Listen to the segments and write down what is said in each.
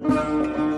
Música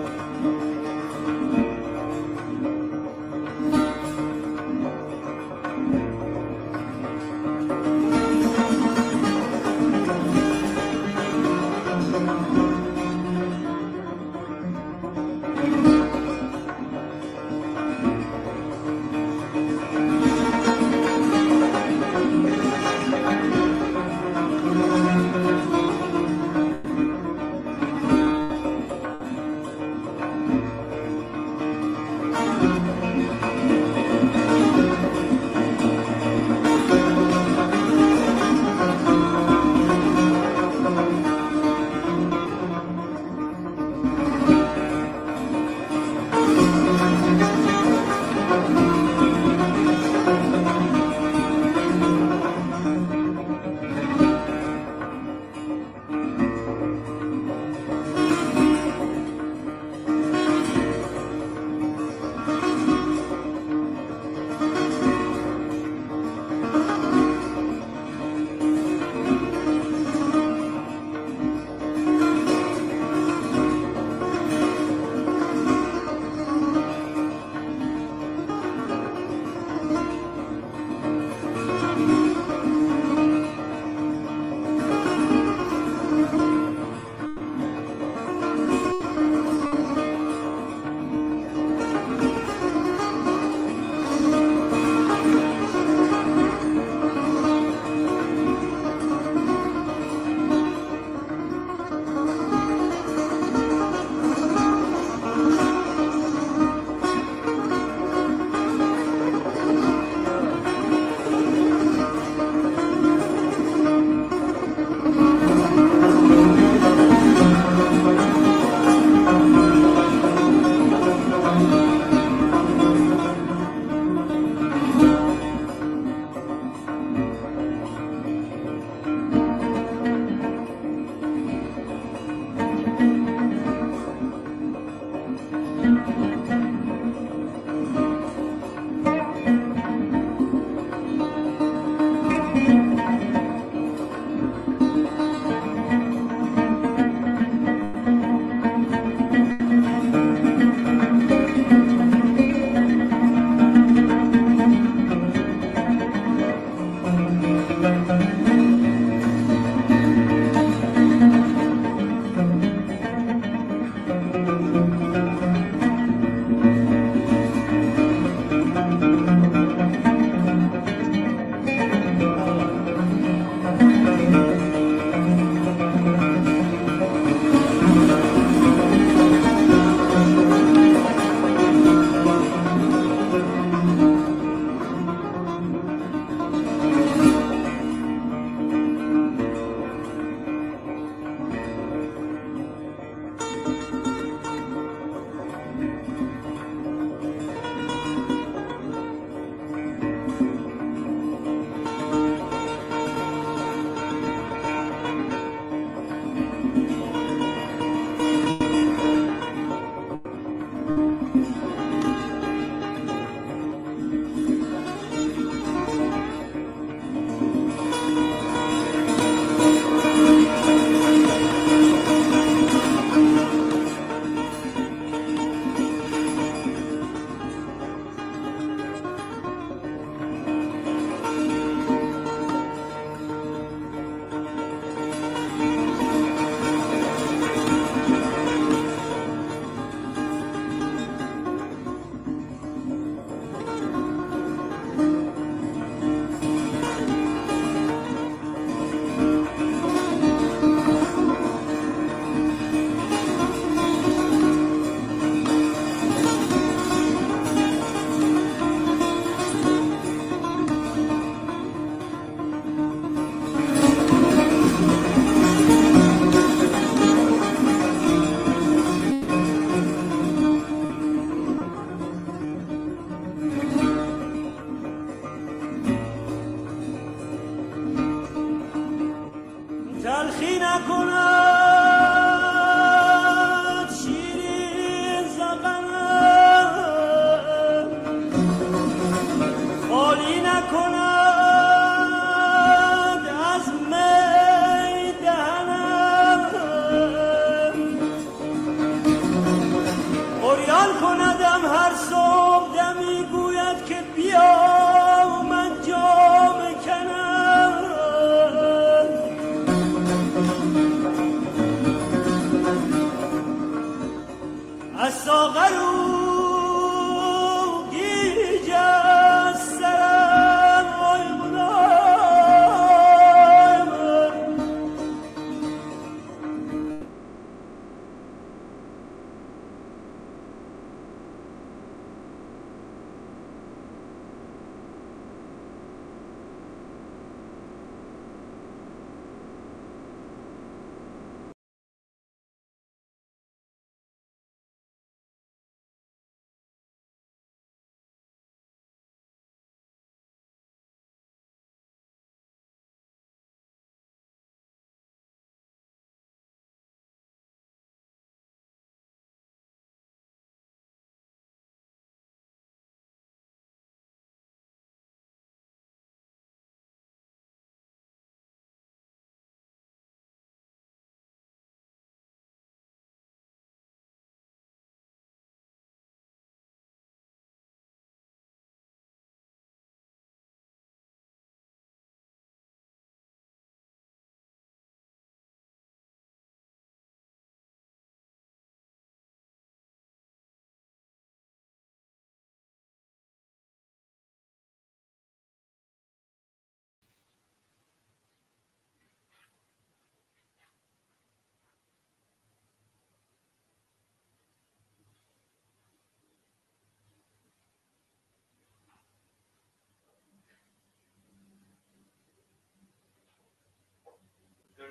خب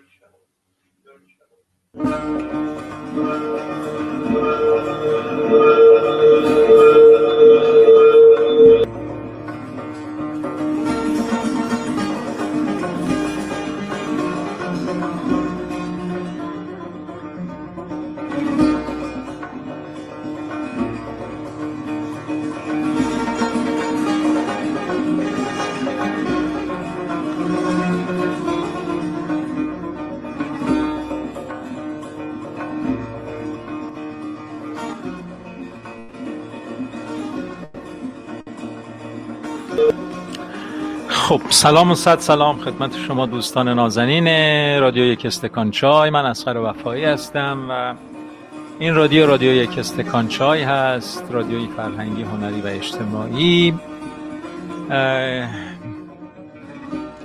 سلام و صد سلام خدمت شما دوستان نازنین رادیو یک استکان چای. من اسخر وفایی هستم و این رادیو رادیو یک استکان چای هست رادیوی فرهنگی هنری و اجتماعی.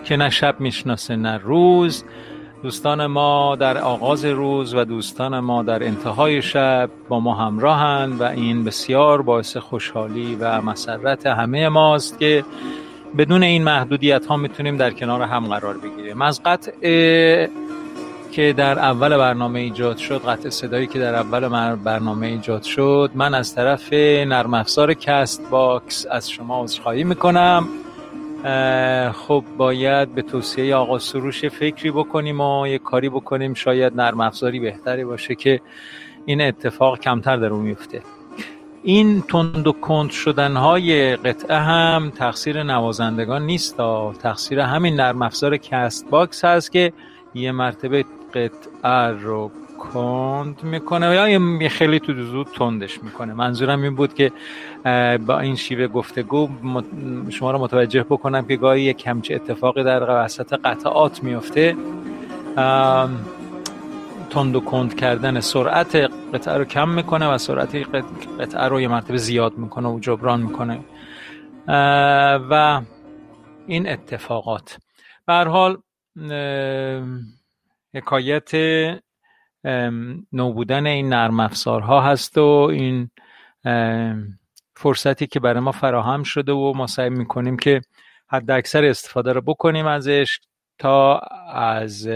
که نه شب می‌شناسه نه روز. دوستان ما در آغاز روز و دوستان ما در انتهای شب با ما همراهند و این بسیار باعث خوشحالی و مسرت همه ماست که بدون این محدودیت ها می‌تونیم در کنار هم قرار بگیریم. از قطع که در اول برنامه ایجاد شد قطع صدایی که در اول برنامه ایجاد شد من از طرف نرم افزار Castbox از شما عذرخواهی می‌کنم. خب باید به توصیه آقا سروش فکری بکنیم و یه کاری بکنیم شاید نرم افزاری بهتری باشه که این اتفاق کمتر در اون میفته این تند و کند شدن های قطعه هم تقصیر نوازندگان نیست. تقصیر همین نرم افزار Castbox هست که یه مرتبه قطعه رو کند می‌کنه یا یه خیلی تو زود تندش می‌کنه. منظورم این بود که با این شیوه گفتگو شما رو متوجه بکنم که گاهی یک همچه اتفاقی در وسط قطعات میفته تند و کند کردن سرعت قطعه رو کم می‌کنه و سرعت قطعه رو یه مرتبه زیاد می‌کنه و جبران می‌کنه. و این اتفاقات. به حال حکایت نو بودن این نرم افزارها هست و این فرصتی که برای ما فراهم شده و ما سعی می‌کنیم که حد اکثر استفاده رو بکنیم ازش تا از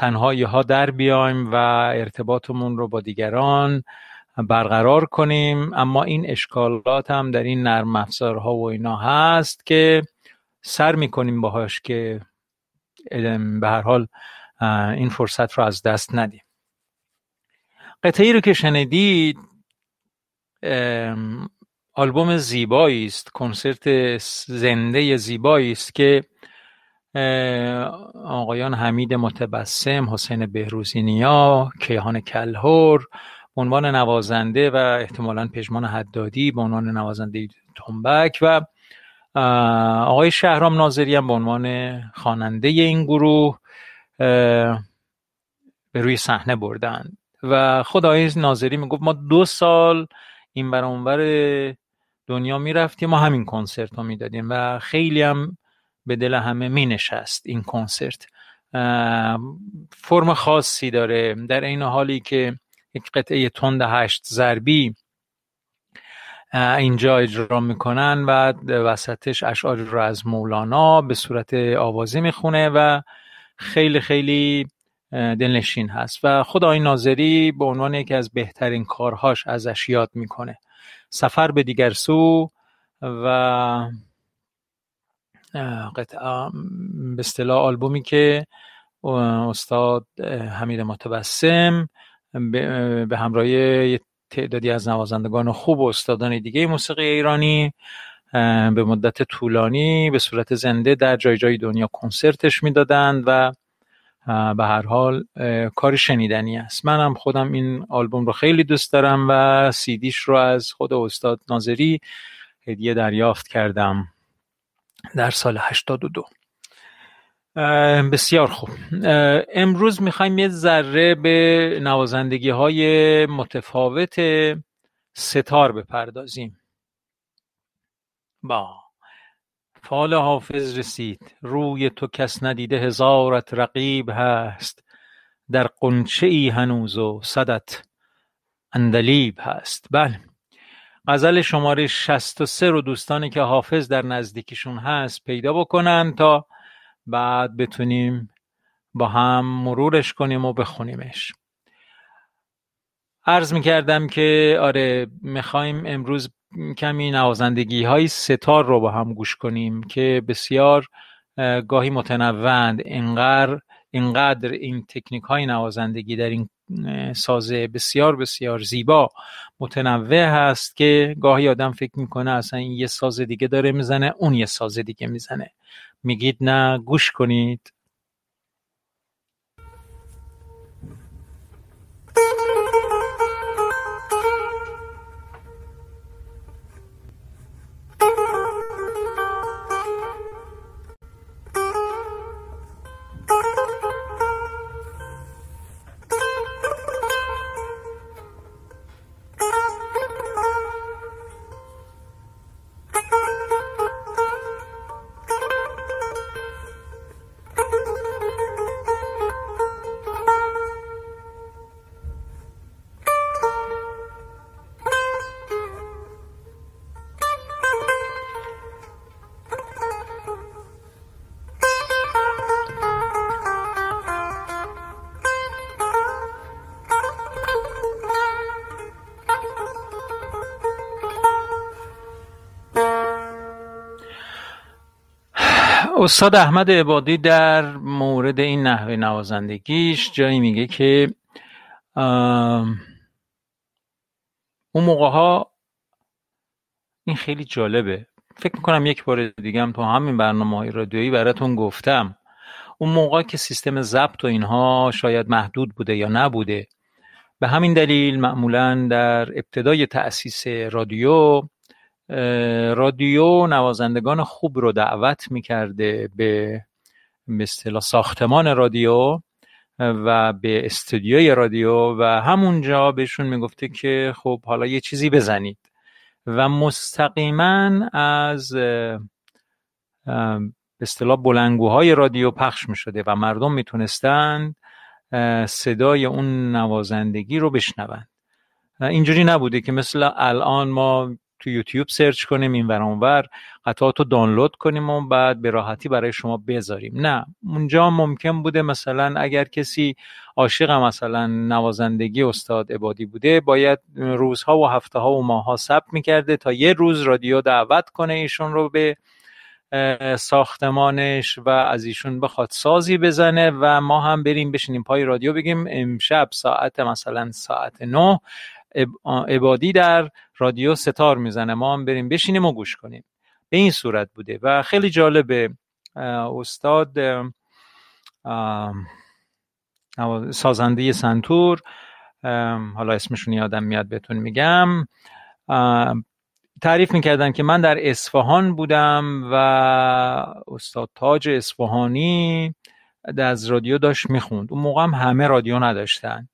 تنهایی ها در بیایم و ارتباطمون رو با دیگران برقرار کنیم. اما این اشکالات هم در این نرم افزارها و اینا هست که سر می‌کنیم باهاش که به هر حال این فرصت رو از دست ندیم. قطعی رو که شنیدید آلبوم زیبایی است کنسرت زنده زیبایی است که آقایان حمید متبسم حسین بهروزی نیا کیهان کلهور به عنوان نوازنده و احتمالا پژمان حدادی به عنوان نوازنده تنبک و آقای شهرام ناظری هم به عنوان خواننده این گروه به روی صحنه بردند و خدای ناظری می‌گفت ما دو سال این برانور دنیا می‌رفتیم ما همین کنسرت ها می‌دادیم و خیلی هم به دل همه می نشست این کنسرت. فرم خاصی داره. در این حالی که یک قطعه تند هشت ضربی اینجا اجرا می‌کنن و وسطش اشعار رو از مولانا به صورت آوازی می‌خونه و خیلی خیلی دلنشین هست و خود آقای ناظری به عنوان یکی از بهترین کارهاش ازش یاد می‌کنه. سفر به دیگر سو و قطعه به اصطلاح آلبومی که استاد حمید متبسم به همراه تعدادی از نوازندگان خوب و استادان دیگه موسیقی ایرانی به مدت طولانی به صورت زنده در جای جای دنیا کنسرتش می‌دادند و به هر حال کاری شنیدنی است. منم خودم این آلبوم رو خیلی دوست دارم و سیدیش رو از خود استاد ناظری هدیه دریافت کردم. در سال 82 بسیار خوب. امروز می‌خوایم یه ذره به نوازندگی های متفاوت ستار بپردازیم. با فال حافظ رسید. روی تو کس ندیده هزارت رقیب هست. در قنچه ای هنوز و صدت اندلیب هست. بله. غزل شماره 63 رو دوستانی که حافظ در نزدیکیشون هست پیدا بکنن تا بعد بتونیم با هم مرورش کنیم و بخونیمش. عرض می‌کردم که آره می‌خوایم امروز کمی نوازندگی های ستار رو با هم گوش کنیم که بسیار گاهی متنوند اینقدر اینقدر این تکنیک های نوازندگی در این سازه بسیار بسیار زیبا متنوع هست که گاهی آدم فکر می‌کنه اصلا این یه ساز دیگه داره می‌زنه اون یه ساز دیگه می‌زنه. میگید نه گوش کنید. استاد احمد عبادی در مورد این نحوه نوازندگیش جایی میگه که اون موقع ها این خیلی جالبه. فکر می‌کنم یک بار دیگه هم تو همین برنامه های رادیویی براتون گفتم. اون موقع که سیستم ضبط و اینها شاید محدود بوده یا نبوده. به همین دلیل معمولا در ابتدای تأسیس رادیو رادیو نوازندگان خوب رو دعوت می‌کرده به اصطلاح ساختمان رادیو و به استودیوی رادیو و همونجا بهشون می‌گفته که خب حالا یه چیزی بزنید. و مستقیما از به اصطلاح بلنگوهای رادیو پخش می‌شده و مردم می‌تونستند صدای اون نوازندگی رو بشنوند اینجوری نبوده که مثل الان ما تو یوتیوب سرچ کنیم این ور اونور قطعات رو دانلود کنیم و بعد به راحتی برای شما بذاریم. نه اونجا ممکن بوده مثلا اگر کسی عاشق مثلا نوازندگی استاد عبادی بوده باید روزها و هفته ها و ماها ثبت می‌کرده تا یه روز رادیو دعوت کنه ایشون رو به ساختمانش و از ایشون بخواد سازی بزنه و ما هم بریم بشینیم پای رادیو بگیم امشب ساعت مثلا ساعت نه عبادی در رادیو ستار می‌زنه ما هم بریم بشینیم و گوش کنیم. به این صورت بوده و خیلی جالبه استاد سازنده سنتور حالا اسمشون یادم میاد بهتون میگم تعریف می‌کردن که من در اصفهان بودم و استاد تاج اصفهانی از رادیو داشت می‌خوند. اون موقع هم همه رادیو نداشتن.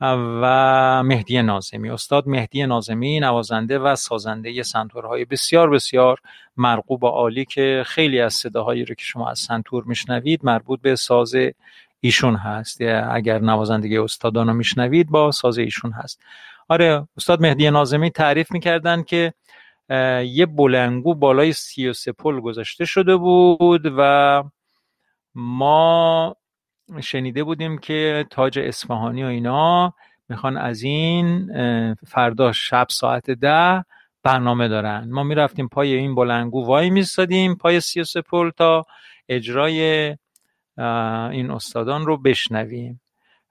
و مهدی نازمی استاد مهدی نازمی نوازنده و سازنده سنتورهای بسیار بسیار مرغوب و عالی که خیلی از صداهایی رو که شما از سنتور میشنوید مربوط به ساز ایشون هست. اگر نوازندگی استادان رو میشنوید با ساز ایشون هست. آره استاد مهدی نازمی تعریف می‌کردن که یه بلنگو بالای سی و سه گذاشته شده بود و ما شنیده بودیم که تاج اصفهانی و اینا می‌خوان از این فردا شب ساعت ده برنامه دارن. ما می‌رفتیم پای این بلنگو وای میستادیم پای سی و سه پل تا اجرای این استادان رو بشنویم.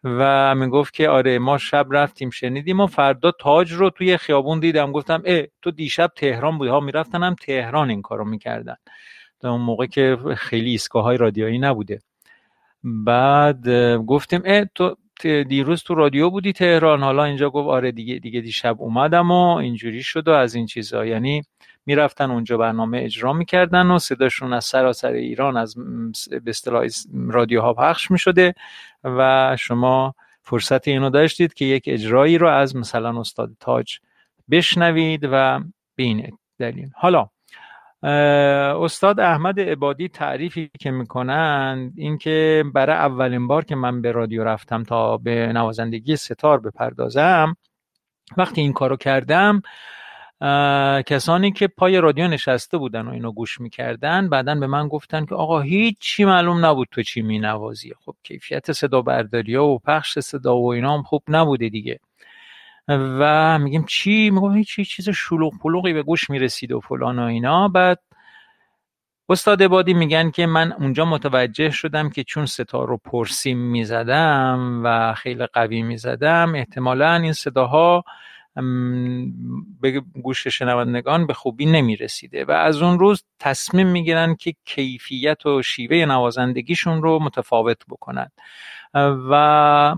و می‌گفت که آره ما شب رفتیم شنیدیم و فردا تاج رو توی خیابون دیدم. گفتم اه تو دیشب تهران بودی؟ ها می‌رفتن هم تهران این کارو می‌کردن. در اون موقع که خیلی ایستگاه های رادیویی نبوده. بعد گفتیم اه تو دیروز تو رادیو بودی تهران حالا اینجا گفت آره دیگه دیگه دیشب اومدم و اینجوری شد و از این چیزا. یعنی می‌رفتن اونجا برنامه اجرا می‌کردن و صداشون از سراسر ایران از به اصطلاح رادیوها پخش می‌شده و شما فرصت اینو داشتید که یک اجرایی رو از مثلا استاد تاج بشنوید و این دلیل. حالا استاد احمد عبادی تعریفی که می‌کنند اینکه برای اولین بار که من به رادیو رفتم تا به نوازندگی ستار بپردازم وقتی این کارو کردم کسانی که پای رادیو نشسته بودن و اینو گوش می‌کردن بعدا به من گفتن که آقا هیچی معلوم نبود تو چی مینوازی. خب کیفیت صدا برداری و پخش صدا و اینا هم خوب نبوده دیگه. و میگیم چی؟ میگم هیچ چیز شلوغ پلوغی به گوش می‌رسید و فلان و اینا. بعد استاد بادی میگن که من اونجا متوجه شدم که چون ستار رو پرسیم می‌زدم و خیلی قوی می‌زدم احتمالا این صداها به گوش شنوندگان به خوبی نمی‌رسیده. و از اون روز تصمیم می‌گیرن که کیفیت و شیوه نوازندگیشون رو متفاوت بکنن. و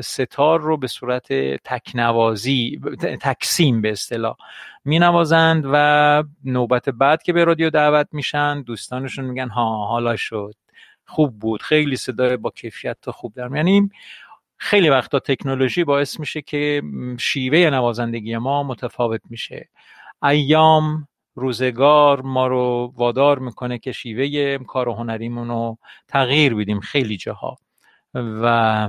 ستار رو به صورت تکنوازی تکسیم به اصطلاح می نوازند و نوبت بعد که به رادیو دعوت میشن دوستانشون میگن ها حالا شد خوب بود خیلی صدای با کیفیت خوب دارم. یعنی خیلی وقتا تکنولوژی باعث میشه که شیوه نوازندگی ما متفاوت میشه. ایام روزگار ما رو وادار می‌کنه که شیوه کار هنریمون رو تغییر بدیم خیلی جاها. و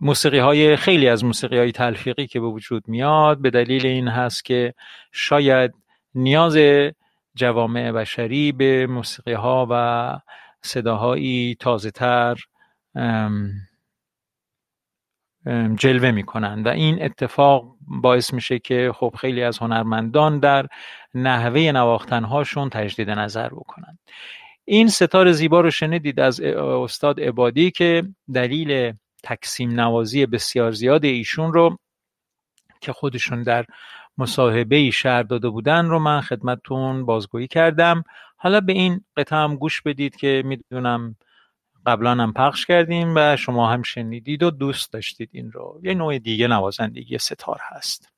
موسیقی های خیلی از موسیقی های تلفیقی که به وجود میاد به دلیل این هست که شاید نیاز جوامع بشری به موسیقی ها و صداهایی تازه تر جلوه می‌کنن و این اتفاق باعث میشه که خب خیلی از هنرمندان در نحوه نواختنهاشون تجدید نظر بکنن این ستار زیبا رو شنیدید از استاد عبادی که دلیل تقسیم نوازی بسیار زیاد ایشون رو که خودشون در مصاحبه ای شهر داده بودن رو من خدمتتون بازگویی کردم. حالا به این قطعه هم گوش بدید که می‌دونم قبلا هم پخش کردیم و شما هم شنیدید و دوست داشتید این رو. یه نوع دیگه نوازندگی ستار هست.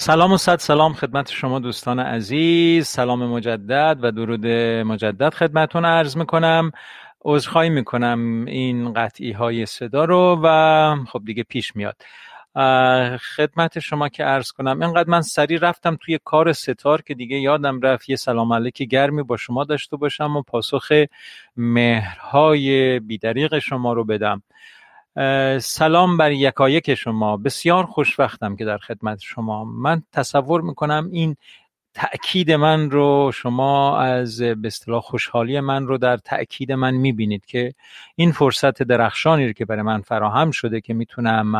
سلام و صد سلام خدمت شما دوستان عزیز. سلام مجدد و درود مجدد خدمتون عرض می‌کنم. عذرخواهی می‌کنم این قطعی های صدا رو و خب دیگه پیش میاد. خدمت شما که عرض کنم اینقدر من سریع رفتم توی کار ستار که دیگه یادم رفت یه سلام علیک گرمی با شما داشته باشم و پاسخ مهرهای بیدریق شما رو بدم. سلام بر یکایک شما. بسیار خوشوقتم که در خدمت شما. من تصور می‌کنم این تأکید من رو شما از به اصطلاح خوشحالی من رو در تأکید من می‌بینید که این فرصت درخشانی رو که برای من فراهم شده که می‌تونم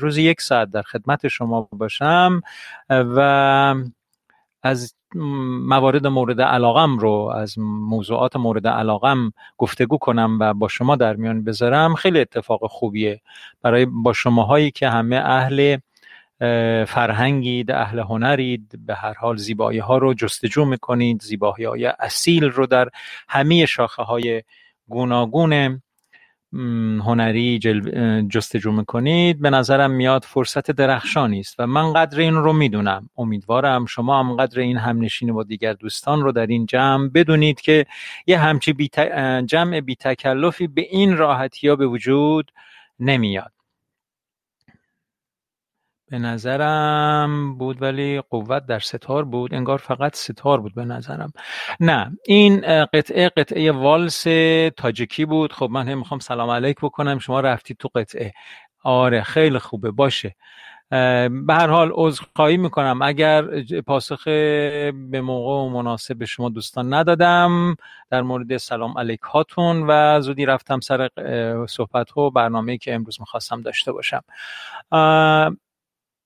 روز یک ساعت در خدمت شما باشم و از موارد مورد علاقم رو از موضوعات مورد علاقم گفتگو کنم و با شما در میان بذارم. خیلی اتفاق خوبیه. برای با شماهایی که همه اهل فرهنگید اهل هنرید به هر حال زیبایی ها رو جستجو می‌کنید زیبایی های اصیل رو در همه شاخه های گوناگون هنری جستجو می‌کنید به نظرم میاد فرصت درخشانی است و من قدر این رو می‌دونم. امیدوارم شما هم قدر این همنشین با دیگر دوستان رو در این جمع بدونید که یه همچی بی جمع بی تکلفی به این راحتی ها به وجود نمیاد. به نظرم بود ولی قوت در ستار بود. انگار فقط ستار بود به نظرم. نه این قطعه قطعه والس تاجیکی بود. خب من هم می‌خوام سلام علیک بکنم. شما رفتید تو قطعه. آره خیلی خوبه. باشه. به هر حال عذرخواهی می‌کنم. اگر پاسخ به موقع و مناسب به شما دوستان ندادم در مورد سلام علیک هاتون و زودی رفتم سر صحبت و برنامه که امروز می‌خواستم داشته باشم.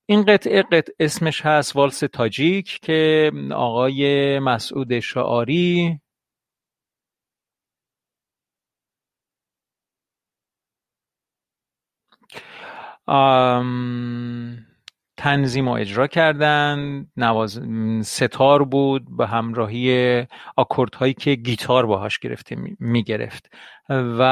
این قطعه قطع اسمش هست والس تاجیک که آقای مسعود شعاری تنظیم و اجرا کردن. نواز... ستار بود به همراهی آکورد هایی که گیتار باهاش گرفته می‌گرفت. و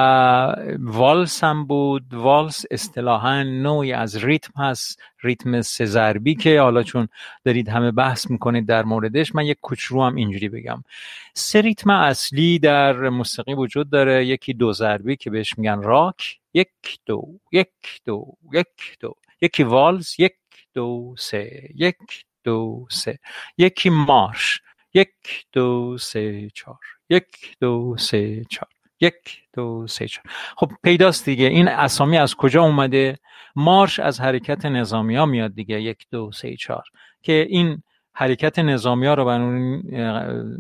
والس هم بود. والس اصطلاحا نوعی از ریتم هست. ریتم سه که حالا چون دارید همه بحث می‌کنید در موردش من یک کوچرو هم اینجوری بگم. سه ریتم اصلی در موسیقی وجود داره. یکی دو ضربی که بهش میگن راک یک دو یک دو یک دو. یکی والز یک دو سه. یک دو سه. یکی مارش. یک دو سه چهار. یک دو سه چهار. یک دو سه چهار. خب پیداست دیگه. این اسامی از کجا اومده؟ مارش از حرکت نظامی ها میاد دیگه. یک دو سه چهار. که این حرکت نظامی ها رو بر اون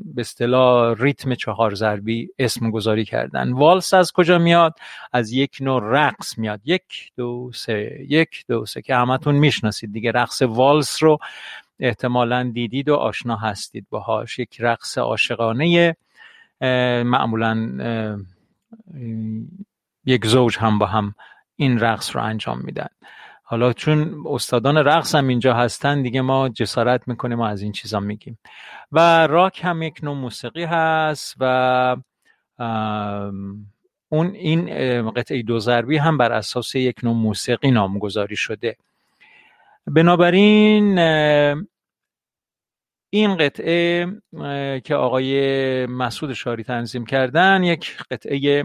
به اصطلاح ریتم چهار ضربی اسم گذاری کردن. والس از کجا میاد؟ از یک نوع رقص میاد. یک دو سه. یک دو سه که همتون می‌شناسید دیگه. رقص والس رو احتمالا دیدید و آشنا هستید باهاش. یک رقص عاشقانه معمولا یک زوج هم با هم این رقص رو انجام میدن. حالا چون استادان رقص هم اینجا هستن دیگه ما جسارت می‌کنیم و از این چیزا میگیم. و راک هم یک نوع موسیقی هست و اون این قطعه دو ضربی هم بر اساس یک نوع موسیقی نامگذاری شده. بنابراین این قطعه که آقای مسعود شاری تنظیم کردن یک قطعه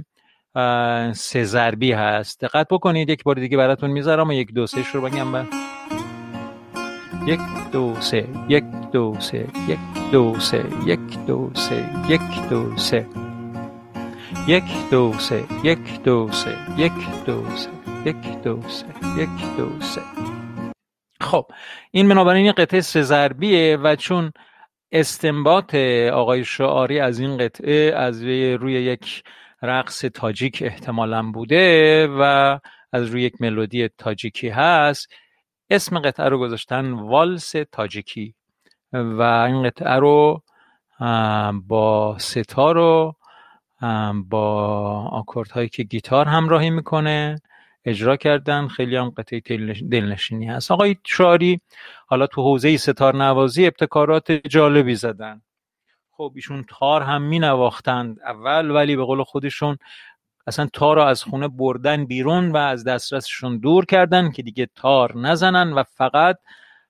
سه ضربی هست دقت بکنید یک بار دیگه براتون می‌ذارم و یک دو سه رو بگم یک دو سه یک دو سه یک دو سه یک دو سه یک دو سه یک دو سه یک دو سه یک دو سه یک دو سه یک دو سه خب این بنابراین قطعه سه ضربیه و چون استنباط آقای شعاری از این قطعه از روی یک رقص تاجیک احتمالا بوده و از روی یک ملودی تاجیکی هست. اسم قطعه رو گذاشتن والس تاجیکی و این قطعه رو با ستار و با آکورد هایی که گیتار همراهی می‌کنه اجرا کردن. خیلی هم قطعه دلنشینی هست. آقای شاری حالا تو حوزه ستار نوازی ابتکارات جالبی زدن. خب ایشون تار هم می نواختند اول ولی به قول خودشون اصلا تار رو از خونه بردن بیرون و از دسترسشون دور کردن که دیگه تار نزنن و فقط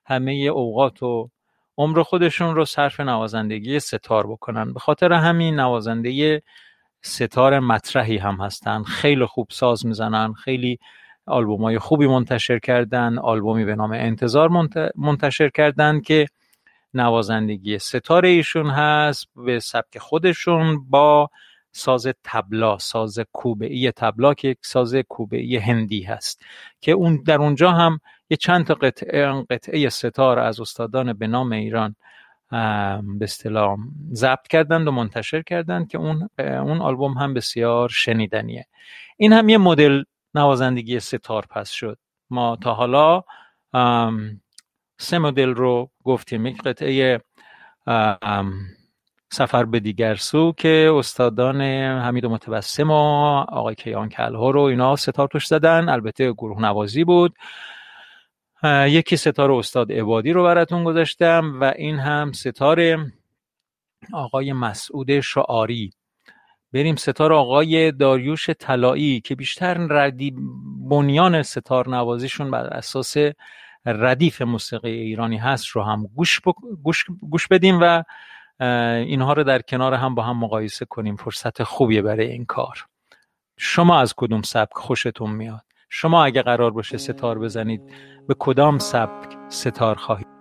همه اوقات و عمر خودشون رو صرف نوازندگی ستار بکنن. به خاطر همین نوازنده ستار مطرحی هم هستن. خیلی خوب ساز می‌زنن خیلی آلبوم های خوبی منتشر کردن آلبومی به نام انتظار منتشر کردن که نوازندگی ستاره ایشون هست به سبک خودشون با ساز تبلا ساز کوبعی تبلا که یک ساز کوبعی هندی هست که اون در اونجا هم یه چند تا قطعه, قطعه ستار از استادان به نام ایران به اصطلاح ضبط کردند و منتشر کردند که اون اون آلبوم هم بسیار شنیدنیه. این هم یه مدل نوازندگی ستار پس شد. ما تا حالا سه مدل رو گفتیم. یک قطعه سفر به دیگر سو که استادان حمید متبسم و آقای کیان کلها رو اینا ستار توش زدن. البته گروه نوازی بود. یکی ستار استاد عبادی رو براتون گذاشتم و این هم ستار آقای مسعود شعاری. بریم ستار آقای داریوش طلایی که بیشتر ردی بنیان ستار نوازیشون بر اساس ردیف موسیقی ایرانی هست رو هم گوش, گوش... گوش بدیم و اینها رو در کنار هم با هم مقایسه کنیم. فرصت خوبیه برای این کار. شما از کدوم سبک خوشتون میاد؟ شما اگه قرار باشه ستار بزنید به کدام سبک ستار خواهید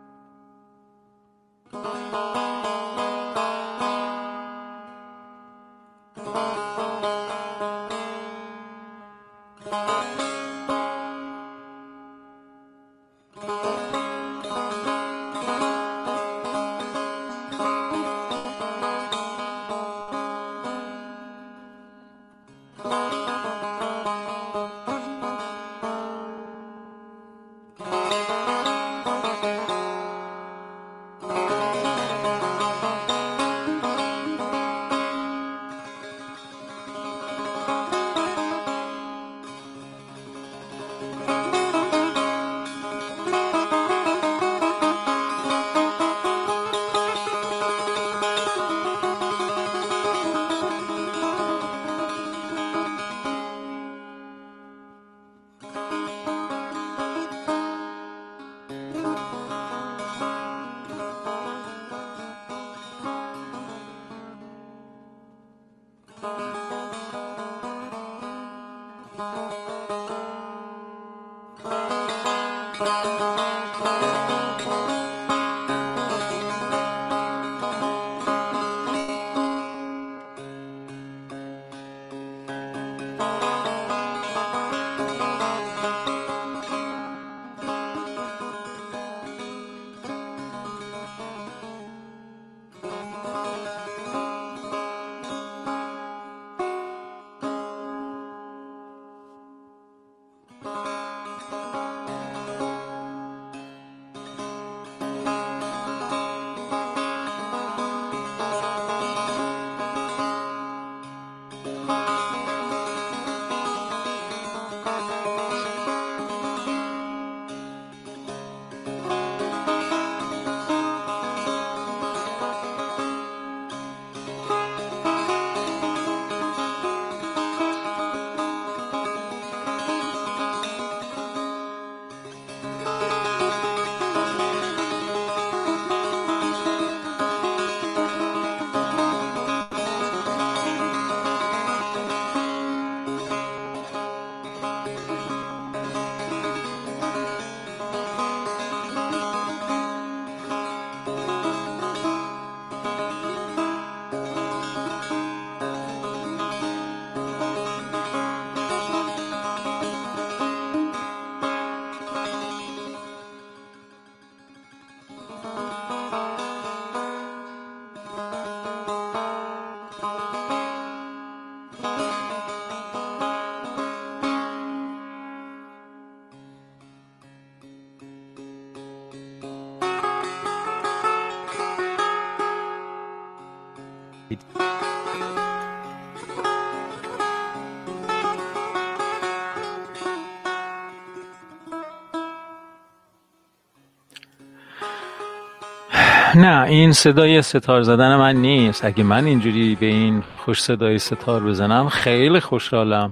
نه این صدای ستار زدن من نیست. اگه من اینجوری به این خوش صدای ستار بزنم خیلی خوشحالم.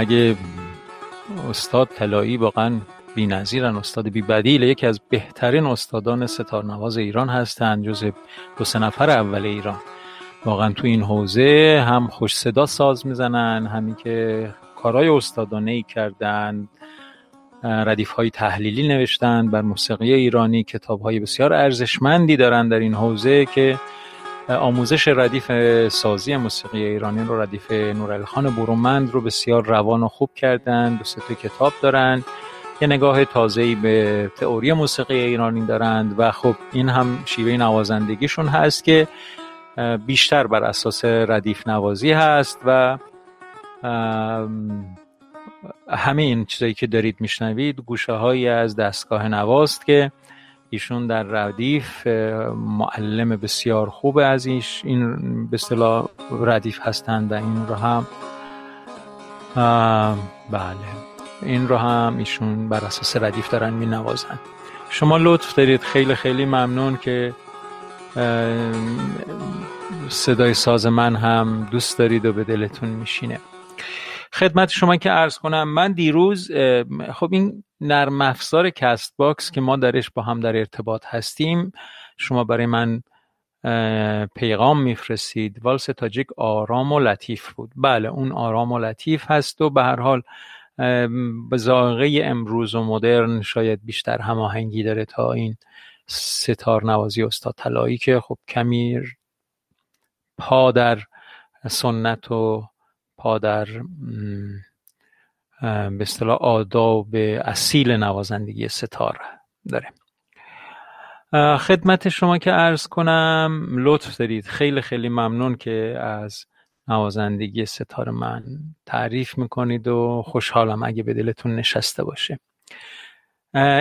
اگه استاد طلایی واقعا نظیرن استاد بدیل یکی از بهترین استادان ستارنواز ایران هستند جز دو سه نفر اول ایران. واقعا تو این حوزه هم خوش صدا ساز می‌زنن همین که کارهای استادانه ای کردن. ردیف های تحلیلی نوشتن بر موسیقی ایرانی کتاب های بسیار ارزشمندی دارن در این حوزه که آموزش ردیف سازی موسیقی ایرانی رو ردیف نورالخان برومند رو بسیار روان و خوب کردن دو سه کتاب دارن یه نگاه تازه‌ای به تئوری موسیقی ایرانی دارند و خب این هم شیوه نوازندگیشون هست که بیشتر بر اساس ردیف نوازی هست و همه این چیزایی که دارید میشنوید گوشه هایی از دستگاه نواست که ایشون در ردیف معلم بسیار خوب از ایش این به اصطلاح ردیف هستند و این رو هم بله. این رو هم ایشون بر اساس ردیف دارن می نوازن شما لطف دارید. خیلی خیلی ممنون که صدای ساز من هم دوست دارید و به دلتون میشینه. خدمت شما که عرض کنم من دیروز خب این نرم افزار Castbox که ما درش با هم در ارتباط هستیم شما برای من پیغام میفرستید. والس تاجیک آرام و لطیف بود. بله اون آرام و لطیف هست و به هر حال به امروز و مدرن شاید بیشتر هماهنگی داره تا این سه‌تار نوازی استاد طلایی که خب کمی پا در سنت و در به اصطلاح آداب اصیل نوازندگی سه‌تار داره. خدمت شما که عرض کنم لطف دارید. خیلی خیلی ممنون که از نوازندگی سه‌تار من تعریف می‌کنید و خوشحالم اگه به دلتون نشسته باشه.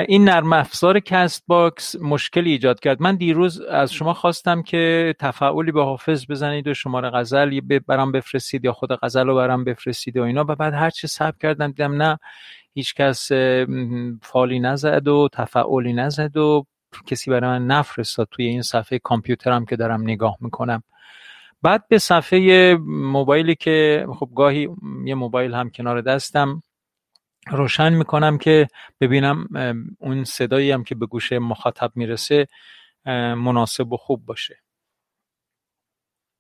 این نرم افزار Castbox مشکلی ایجاد کرد. من دیروز از شما خواستم که تفألی به حافظ بزنید و شماره غزل برام بفرستید یا خود غزل رو برام بفرستید و اینا. و بعد هر چی ثبت کردم دیدم نه هیچ کس فالی نزد و تفاعلی نزد و کسی برای من نفرستاد توی این صفحه کامپیوترم که دارم نگاه می‌کنم. بعد به صفحه موبایلی که خب گاهی یه موبایل هم کنار دستم روشن می‌کنم که ببینم اون صدایی هم که به گوش مخاطب می‌رسه مناسب و خوب باشه.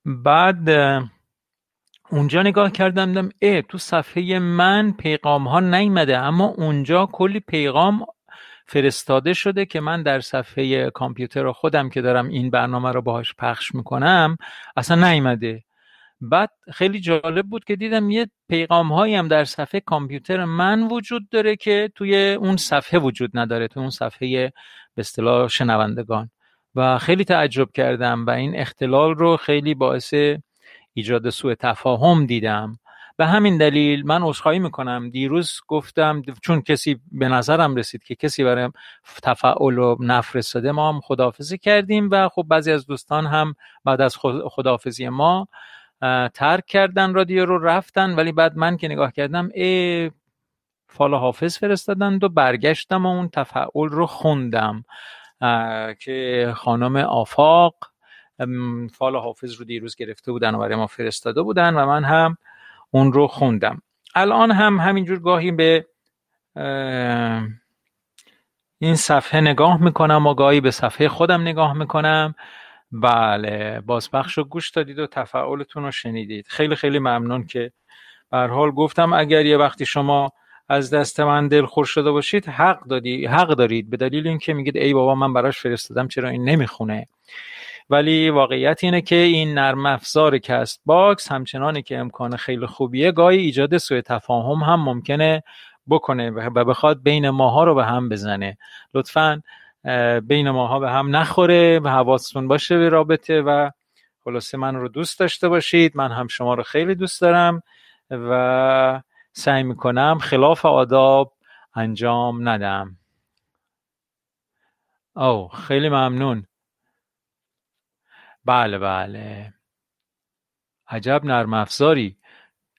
بعد اونجا نگاه کردم دیدم اه تو صفحه من پیغام ها نیمده اما اونجا کلی پیغام فرستاده شده که من در صفحه کامپیوتر خودم که دارم این برنامه رو باهاش پخش می‌کنم اصلا نیمده بعد خیلی جالب بود که دیدم یه پیغام هایی هم در صفحه کامپیوتر من وجود داره که توی اون صفحه وجود نداره توی اون صفحه به اصطلاح شنوندگان. و خیلی تعجب کردم و این اختلال رو خیلی باعث ایجاد سوء تفاهم دیدم. به همین دلیل من عذرخواهی می‌کنم. دیروز گفتم چون کسی به نظرم رسید که کسی برای تفاعل و نفرستاده ما هم خداحافظی کردیم و خب بعضی از دوستان هم بعد از خداحافظی ما ترک کردن رادیو رو رفتن ولی بعد من که نگاه کردم ای فال حافظ فرستادن و برگشتم و اون تفعول رو خوندم. که خانم آفاق فال حافظ رو دیروز گرفته بودن و برای ما فرستاده بودن و من هم اون رو خوندم. الان هم همینجور گاهی به این صفحه نگاه می‌کنم و گاهی به صفحه خودم نگاه می‌کنم. بله بازپخش رو گوش دادید و تفاعلتون رو شنیدید. خیلی خیلی ممنون که به حال گفتم اگر یه وقتی شما از دست من دلخور شده باشید حق دادی حق دارید. به دلیل اینکه میگید ای بابا من براش فرستادم چرا این نمی‌خونه؟ ولی واقعیت اینه که این نرم افزار Castbox همچنانی که امکان خیلی خوبیه گاهی ایجاد سوء تفاهم هم ممکنه بکنه و بخواد بین ماها رو به هم بزنه. لطفاً بین ماها به هم نخوره و حواستون باشه به رابطه و خلاصه من رو دوست داشته باشید. من هم شما رو خیلی دوست دارم و سعی می‌کنم خلاف آداب انجام ندم. او خیلی ممنون. بله بله. عجب نرم افزاری.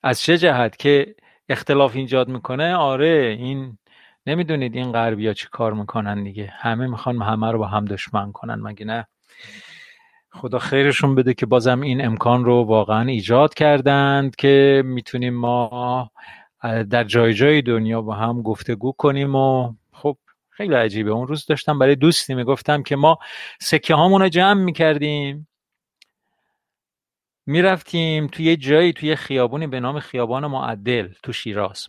از چه جهت که اختلاف ایجاد می‌کنه؟ آره این نمی‌دونید این غربیا چی کار می‌کنن دیگه. همه می‌خوان همه رو با هم دشمن کنن مگه نه؟ خدا خیرشون بده که بازم این امکان رو واقعا ایجاد کردند که می‌تونیم ما در جای جای دنیا با هم گفتگو کنیم و خب خیلی عجیبه. اون روز داشتم برای دوستی می‌گفتم که ما سکه هامون رو جمع می‌کردیم. می‌رفتیم توی یه جایی توی خیابونی به نام خیابان معدل تو شیراز.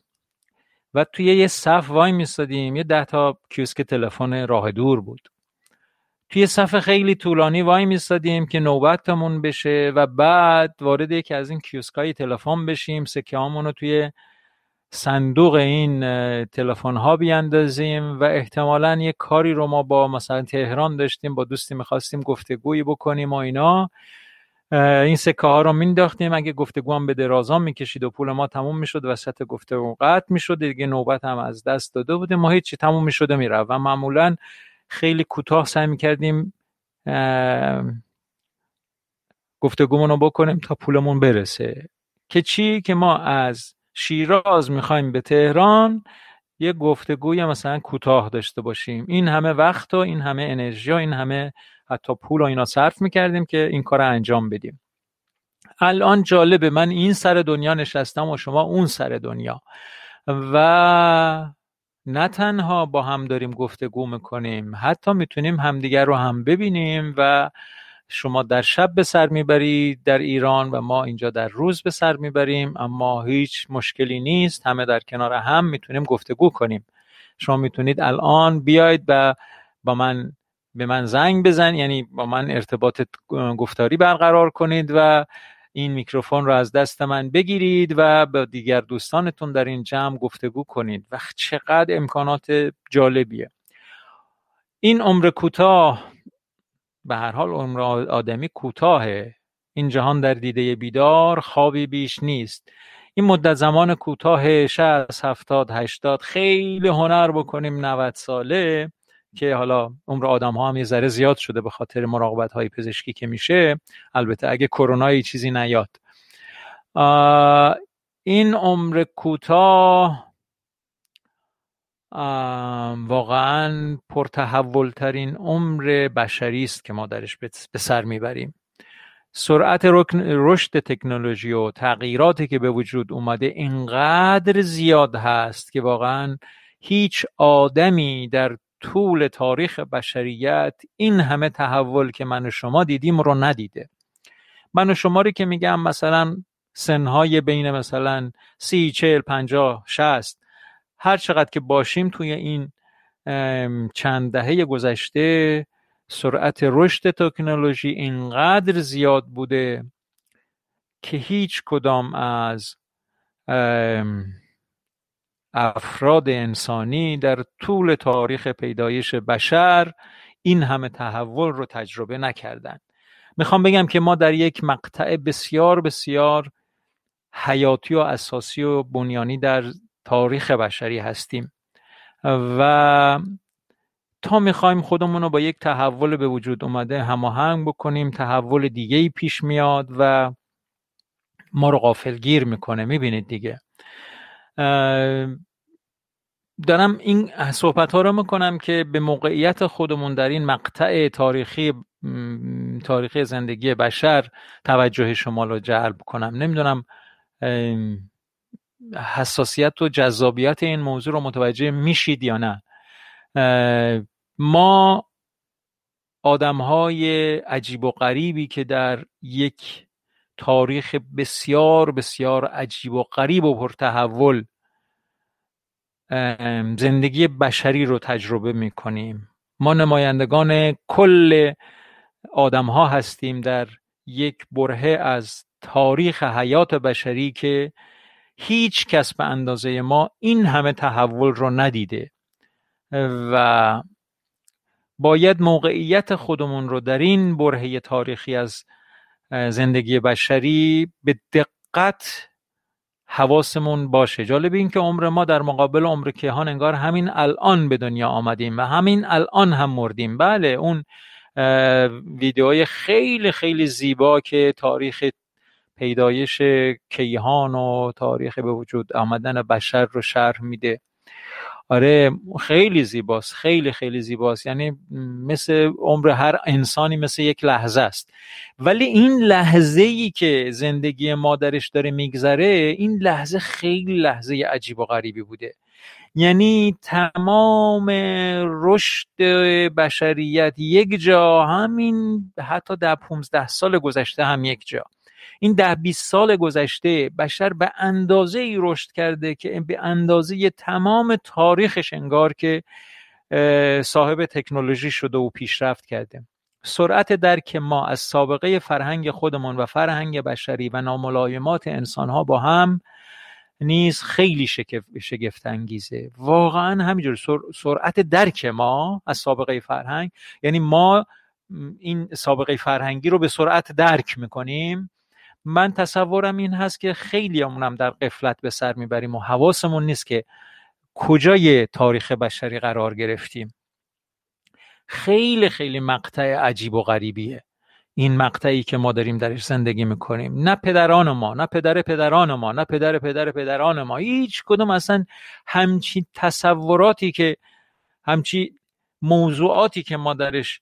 و توی یه صف وای میستادیم. یه ده تا کیوسک تلفن راه دور بود. توی صف خیلی طولانی وای میستادیم که نوبتمون بشه و بعد وارد یکی از این کیوسکای تلفن بشیم. سکه رو توی صندوق این تلفن ها بیاندازیم و احتمالا یه کاری رو ما با مثلا تهران داشتیم با دوستی می‌خواستیم گفتگویی بکنیم و اینا. این سکه ها رو مینداختیم. اگه گفتگو هم به درازان می‌کشید و پول ما تموم می‌شد وسط گفتگو قطع می‌شد دیگه نوبت هم از دست داده بودیم. ما هیچی تموم می‌شد و می‌رفت. و معمولا خیلی کوتاه سعی می‌کردیم گفتگومون رو بکنیم تا پولمون برسه. که چی؟ که ما از شیراز می‌خوایم به تهران. یه گفتگوی مثلا کوتاه داشته باشیم. این همه وقت و این همه انرژی و این همه حتی پول و اینا صرف می‌کردیم که این کار انجام بدیم. الان جالبه من این سر دنیا نشستم و شما اون سر دنیا. و نه تنها با هم داریم گفتگو می‌کنیم حتی می‌تونیم همدیگر رو هم ببینیم و شما در شب به سر می‌برید در ایران و ما اینجا در روز به سر می‌بریم اما هیچ مشکلی نیست. همه در کنار هم می‌تونیم گفتگو کنیم. شما می‌تونید الان بیاید و با من به من زنگ بزن یعنی با من ارتباط گفتاری برقرار کنید و این میکروفون رو از دست من بگیرید و با دیگر دوستانتون در این جمع گفتگو کنید. و چقدر امکانات جالبیه. این عمر کوتاه به هر حال عمر آدمی کوتاهه. این جهان در دیده بیدار خوابی بیش نیست. این مدت زمان کوتاه 60 70 80 خیلی هنر بکنیم 90 ساله که حالا عمر آدم ها هم یه ذره زیاد شده به خاطر مراقبت های پزشکی که میشه. البته اگه کرونا چیزی نیاد. این عمر کوتاه واقعا پرتحول ترین عمر بشری است که ما درش به سر می‌بریم. سرعت رشد تکنولوژی و تغییراتی که به وجود اومده اینقدر زیاد هست که واقعا هیچ آدمی در طول تاریخ بشریت این همه تحول که من و شما دیدیم رو ندیده. من و شما رو که میگم مثلا سنهای بین مثلا سی چل پنجاه شست هر چقدر که باشیم توی این چند دهه گذشته سرعت رشد تکنولوژی اینقدر زیاد بوده که هیچ کدام از افراد انسانی در طول تاریخ پیدایش بشر این همه تحول رو تجربه نکردن. می‌خوام بگم که ما در یک مقطع بسیار بسیار حیاتی و اساسی و بنیانی در تاریخ بشری هستیم. و تا می‌خوایم خودمون رو با یک تحول به وجود اومده هماهنگ بکنیم تحول دیگه ای پیش میاد و ما رو غافلگیر می‌کنه می‌بینید دیگه. دارم این صحبت ها رو می‌کنم که به موقعیت خودمون در این مقطع تاریخی تاریخی زندگی بشر توجه شما رو جلب کنم. نمی‌دونم حساسیت و جذابیت این موضوع رو متوجه میشید یا نه. ما آدم های عجیب و غریبی که در یک تاریخ بسیار بسیار عجیب و غریب و پرتحول زندگی بشری رو تجربه می کنیم ما نمایندگان کل آدم ها هستیم در یک برهه از تاریخ حیات بشری که هیچ کس به اندازه ما این همه تحول رو ندیده و باید موقعیت خودمون رو در این برهه تاریخی از زندگی بشری به دقت حواسمون باشه. جالب این که عمر ما در مقابل عمر کیهان انگار همین الان به دنیا آمدیم و همین الان هم مردیم. بله اون ویدیوهای خیلی خیلی زیبا که تاریخ پیدایش کیهان و تاریخ به وجود آمدن بشر رو شرح میده. آره خیلی زیباست خیلی خیلی زیباست. یعنی مثل عمر هر انسانی مثل یک لحظه است. ولی این لحظه ای که زندگی ما درش داره میگذره این لحظه خیلی لحظه عجیب و غریبی بوده. یعنی تمام رشد بشریت یک جا همین حتی در 15 سال گذشته هم یک جا. این ده 20 سال گذشته بشر به اندازه ای رشد کرده که به اندازه تمام تاریخش انگار که صاحب تکنولوژی شده و پیشرفت کرده. سرعت درک ما از سابقه فرهنگ خودمون و فرهنگ بشری و ناملایمات انسانها با هم نیز خیلی شگفت انگیزه واقعا همینجور سرعت درک ما از سابقه فرهنگ یعنی ما این سابقه فرهنگی رو به سرعت درک می‌کنیم. من تصورم این هست که خیلی همونم در قفلت به سر می‌بریم و حواسمون نیست که کجای تاریخ بشری قرار گرفتیم. خیلی خیلی مقطع عجیب و غریبیه. این مقطعی که ما داریم درش زندگی می‌کنیم. نه پدران ما نه پدر پدران ما نه پدر پدر پدران ما. هیچ کدوم اصلا همچین تصوراتی که همچی موضوعاتی که ما درش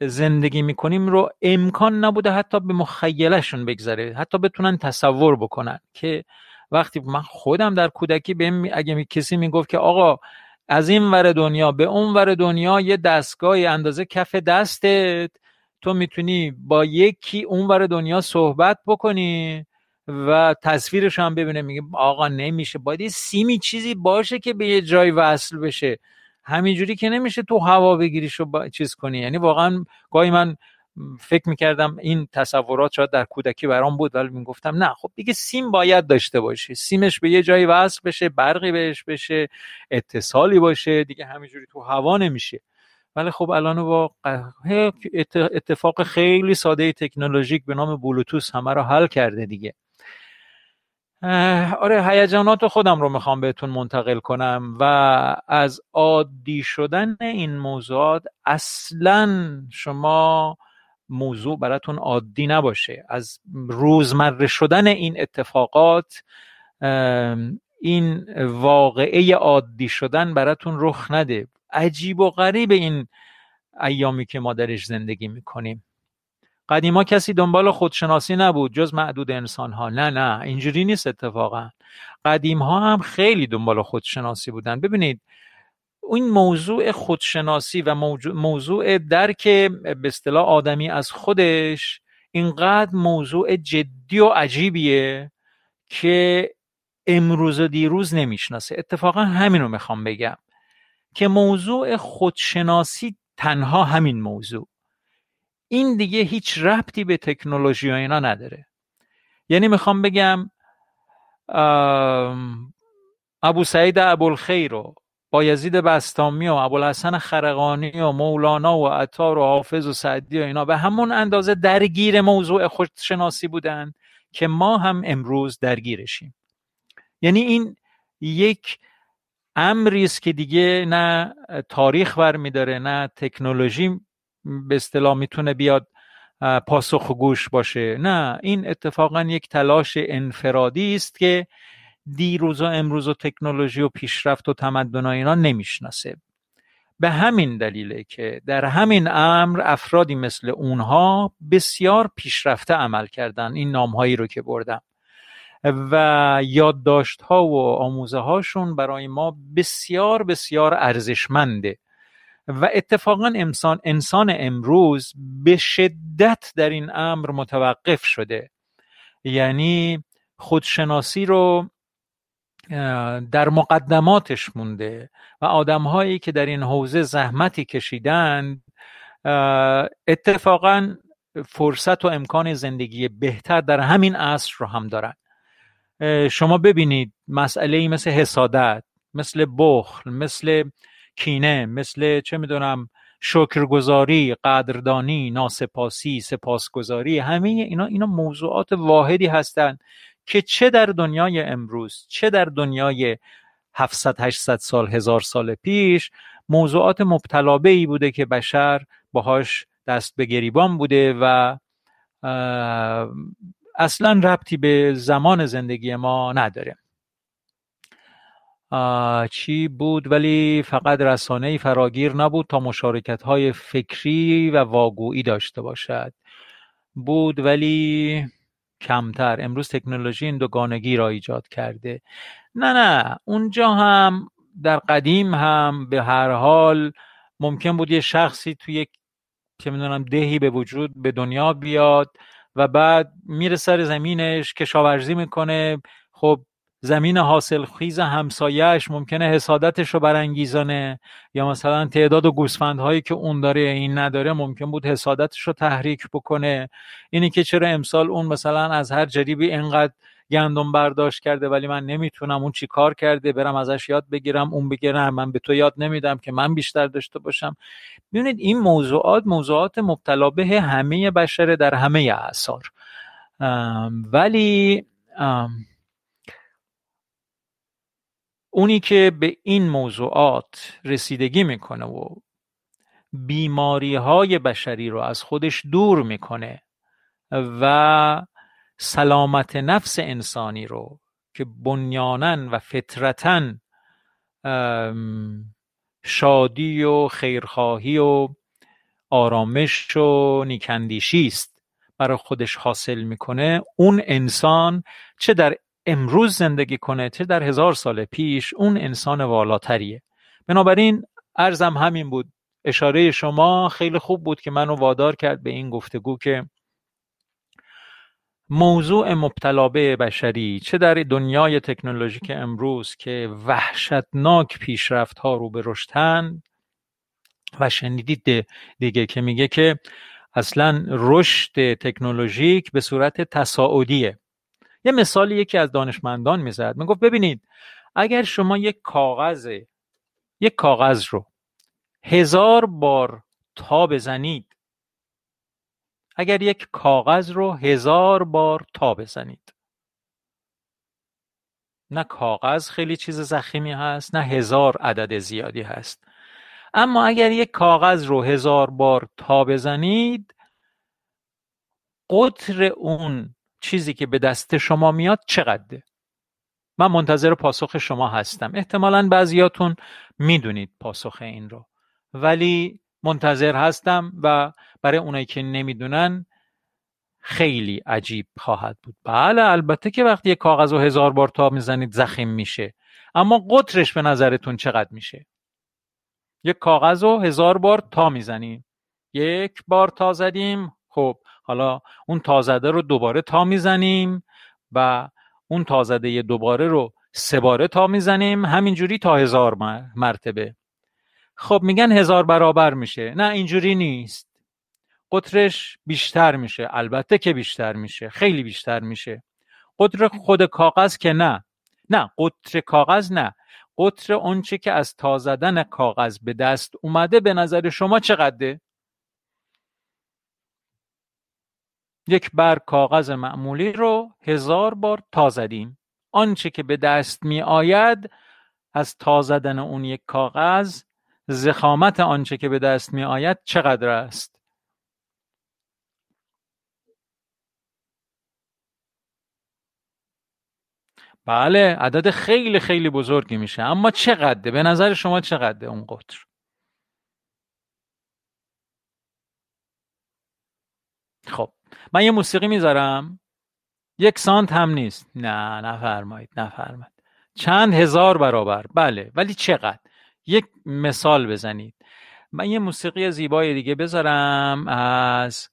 زندگی می‌کنیم رو امکان نبوده حتی به مخیلشون بگذره حتی بتونن تصور بکنن که وقتی من خودم در کودکی بهم اگه کسی می‌گفت که آقا از این ور دنیا به اون ور دنیا یه دستگاهی اندازه کف دستت تو می‌تونی با یکی اون ور دنیا صحبت بکنی و تصویرش هم ببینه میگه آقا نمیشه باید یه سیمی چیزی باشه که به یه جای وصل بشه. همینجوری که نمیشه تو هوا بگیریش و چیز کنی. یعنی واقعا گاهی من فکر می‌کردم این تصورات شاید در کودکی برام بود ولی می‌گفتم نه. خب دیگه سیم باید داشته باشه سیمش به یه جایی وصل بشه برقی بهش بشه اتصالی باشه. دیگه همینجوری تو هوا نمیشه. ولی خب الان با اتفاق خیلی ساده تکنولوژیک به نام بلوتوس همه رو حل کرده دیگه. آره هیجانات خودم رو می‌خوام بهتون منتقل کنم و از عادی شدن این موضوعات اصلا شما موضوع براتون عادی نباشه. از روزمره شدن این اتفاقات این واقعه عادی شدن براتون رخ نده. عجیب و غریب این ایامی که ما درش زندگی می‌کنیم. قدیما کسی دنبال خودشناسی نبود جز معدود انسان ها نه نه اینجوری نیست اتفاقا. قدیم ها هم خیلی دنبال خودشناسی بودن ببینید این موضوع خودشناسی و موضوع درک به اصطلاح آدمی از خودش اینقدر موضوع جدی و عجیبیه که امروز و دیروز نمی‌شناسه. اتفاقا همین رو می‌خوام بگم که موضوع خودشناسی تنها همین موضوع. این دیگه هیچ ربطی به تکنولوژی و اینا نداره. یعنی می‌خوام بگم ابو سعید ابوالخیر و بایزید بستامی و ابوالحسن خرقانی و مولانا و عطار و حافظ و سعدی و اینا به همون اندازه درگیر موضوع خودشناسی بودن که ما هم امروز درگیرشیم. یعنی این یک امری است که دیگه نه تاریخ میداره نه تکنولوژی. به اصطلاح می‌تونه بیاد پاسخ گوش باشه. نه این اتفاقا یک تلاش انفرادی است که دیروز و امروز و تکنولوژی و پیشرفت و تمدن اینا نمی‌شناسه. به همین دلیله که در همین امر افرادی مثل اونها بسیار پیشرفته عمل کردن این نامهایی رو که بردم. و یادداشت ها و آموزه هاشون برای ما بسیار بسیار ارزشمنده. و اتفاقا انسان انسان امروز به شدت در این امر متوقف شده. یعنی خودشناسی رو در مقدماتش مونده و آدمهایی که در این حوزه زحمتی کشیدند اتفاقا فرصت و امکان زندگی بهتر در همین عصر رو هم دارن. شما ببینید مسئله مثل حسادت مثل بخل مثل کینه مثل چه می‌دونم شکرگزاری قدردانی ناسپاسی سپاسگزاری همه اینا اینا موضوعات واحدی هستند که چه در دنیای امروز چه در دنیای 700 800 سال هزار سال پیش موضوعات مبتلابه ای بوده که بشر باهاش دست به گریبان بوده و اصلا ربطی به زمان زندگی ما نداره. چی بود؟ ولی فقط رسانه فراگیر نبود تا مشارکت های فکری و واگویی داشته باشد. بود ولی کمتر. امروز تکنولوژی این دوگانگی را ایجاد کرده. نه نه. اونجا هم در قدیم هم به هر حال ممکن بود یه شخصی توی یک که می‌دونم دهی به وجود به دنیا بیاد و بعد میره سر زمینش کشاورزی می‌کنه. خب زمین حاصل خیز همسایهش ممکنه حسادتش رو برانگیزانه یا مثلا تعداد و گوسفندهایی که اون داره این نداره ممکن بود حسادتش رو تحریک بکنه. اینی که چرا امسال اون مثلا از هر جریبی اینقدر گندم برداشت کرده ولی من نمی‌تونم اون چی کار کرده برم ازش یاد بگیرم اون نه من به تو یاد نمیدم که من بیشتر داشته باشم. ببینید این موضوعات موضوعات مبتلا به همه بشره در همه اعثار ولی اونی که به این موضوعات رسیدگی می‌کنه و بیماری های بشری رو از خودش دور می‌کنه و سلامت نفس انسانی رو که بنیانن و فطرتا شادی و خیرخواهی و آرامش و نیکندیشی است برای خودش حاصل می‌کنه اون انسان چه در امروز زندگی کنه چه در هزار سال پیش اون انسان والاتریه. بنابراین ارزم همین بود. اشاره شما خیلی خوب بود که منو وادار کرد به این گفتگو که موضوع مبتلا به بشری چه در دنیای تکنولوژیک امروز که وحشتناک پیشرفت ها رو به رشدن و شنیدید دیگه که میگه که اصلا رشد تکنولوژیک به صورت تصاعدیه. یه مثالی یکی از دانشمندان می‌زد می‌گفت ببینید اگر شما یک کاغذ یک کاغذ رو هزار بار تا بزنید اگر یک کاغذ رو هزار بار تا بزنید نه کاغذ خیلی چیز زخیمی هست نه هزار عدد زیادی هست. اما اگر یک کاغذ رو هزار بار تا بزنید قطر اون چیزی که به دست شما میاد چقدره من منتظر پاسخ شما هستم. احتمالا بعضیاتون می‌دونید پاسخ این رو. ولی منتظر هستم و برای اونایی که نمی‌دونن خیلی عجیب خواهد بود. بله البته که وقتی یک کاغذ رو هزار بار تا می‌زنید زخیم میشه. اما قطرش به نظرتون چقدر میشه؟ یک کاغذ رو هزار بار تا می‌زنیم. یک بار تا زدیم خب حالا اون تازده رو دوباره تا می‌زنیم و اون تازده دوباره رو سه باره تا می‌زنیم همینجوری تا هزار مرتبه. خب میگن هزار برابر میشه. نه اینجوری نیست. قطرش بیشتر میشه. البته که بیشتر میشه. خیلی بیشتر میشه. قطر خود کاغذ که نه. نه قطر کاغذ نه. قطر اونچه که از تا زدن کاغذ به دست اومده به نظر شما چقدره؟ یک بر کاغذ معمولی رو هزار بار تا زدیم. آنچه که به دست می آید از تا زدن اون یک کاغذ زخامت آنچه که به دست می آید چقدر است؟ بله عدد خیلی خیلی بزرگی میشه. اما چقدره به نظر شما چقدره اون قطر؟ خب. من یه موسیقی می‌ذارم. یک سانت هم نیست. نه نفرمایید نفرمایید. چند هزار برابر. بله ولی چقدر؟ یک مثال بزنید. من یه موسیقی زیبای دیگه بذارم از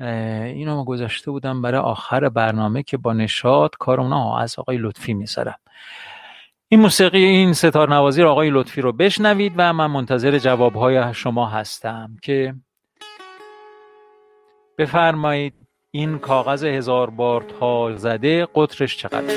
اینو ما گذاشته بودم برای آخر برنامه که با نشاد کارمون از آقای لطفی می‌ذارم. این موسیقی این ستار نوازی آقای لطفی رو بشنوید و من منتظر جوابهای شما هستم که بفرمایید این کاغذ هزار بار تا زده قطرش چقدر؟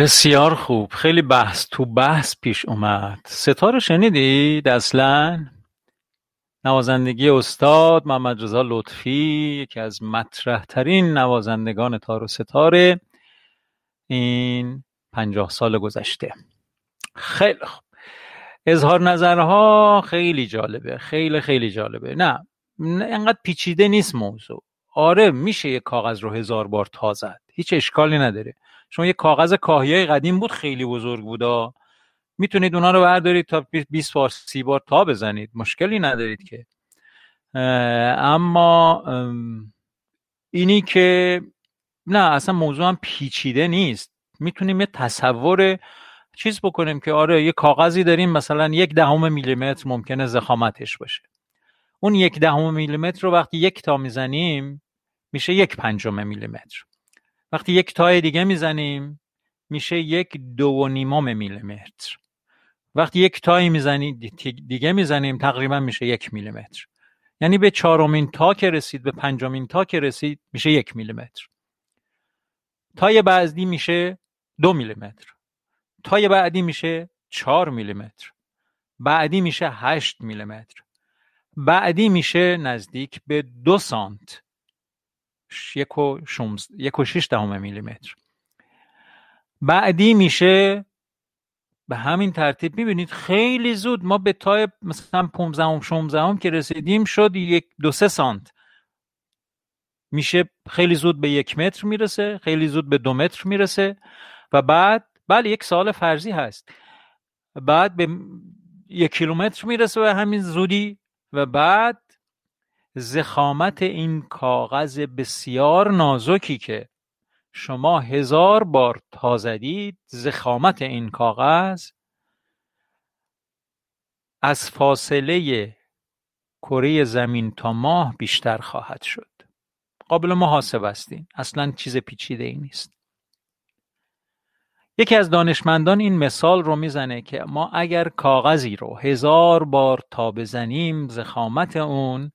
بسیار خوب. خیلی بحث تو بحث پیش اومد. ستاره شنیدید اصلا؟ نوازندگی استاد محمد رضا لطفی یکی از مطرح ترین نوازندگان تار و ستاره این پنجاه سال گذشته. خیلی خوب. اظهار نظرها خیلی جالبه. خیلی خیلی جالبه. نه انقدر پیچیده نیست موضوع. آره میشه یه کاغذ رو هزار بار تا زد. هیچ اشکالی نداره. شما یه کاغذ کاهیای قدیم بود خیلی بزرگ بودا می‌تونید اونا رو بردارید تا 20 بار 30 بار تا بزنید. مشکلی ندارید که. اما اینی که نه اصلا موضوع هم پیچیده نیست. می‌تونیم یه تصور چیز بکنیم که آره یه کاغذی داریم مثلا یک دهم میلیمتر ممکنه زخامتش باشه. اون یک دهم میلیمتر رو وقتی یک تا می‌زنیم میشه یک پنجم میلیمتر. وقتی یک تای دیگه می‌زنیم میشه یک دو و نیمم میلیمتر. وقتی یک تای می‌زنیم دیگه می‌زنیم تقریبا میشه یک میلیمتر. یعنی به چهارمین تا که رسید به پنجمین تا که رسید میشه یک میلیمتر. تای بعدی میشه دو میلیمتر. تای بعدی میشه چهار میلیمتر. بعدی میشه هشت میلیمتر. بعدی میشه نزدیک به دو سانت. یک و, یک و شیش دهم میلیمتر. بعدی میشه به همین ترتیب. می‌بینید خیلی زود ما به تای مثلا 15 16 که رسیدیم شد یک دو سه سانت. میشه خیلی زود به یک متر می‌رسه خیلی زود به دو متر می‌رسه و بعد بله یک سال فرضی هست. بعد به یک کیلومتر می‌رسه و همین زودی و بعد زخامت این کاغذ بسیار نازکی که شما هزار بار تا زدید زخامت این کاغذ از فاصله کره زمین تا ماه بیشتر خواهد شد. قابل محاسب هستین. اصلا چیز پیچیده ای نیست. یکی از دانشمندان این مثال رو می‌زنه که ما اگر کاغذی رو هزار بار تا بزنیم زخامت اون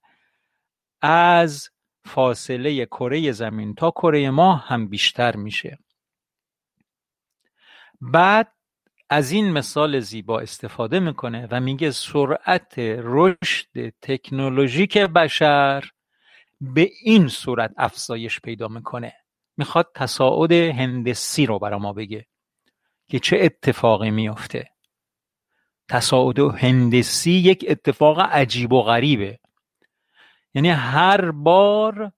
از فاصله کره زمین تا کره ماه هم بیشتر میشه. بعد از این مثال زیبا استفاده می‌کنه و میگه سرعت رشد تکنولوژیک بشر به این صورت افزایش پیدا می‌کنه. می‌خواد تصاعد هندسی رو برا ما بگه که چه اتفاقی میافته. تصاعد هندسی یک اتفاق عجیب و غریبه. یعنی هر بار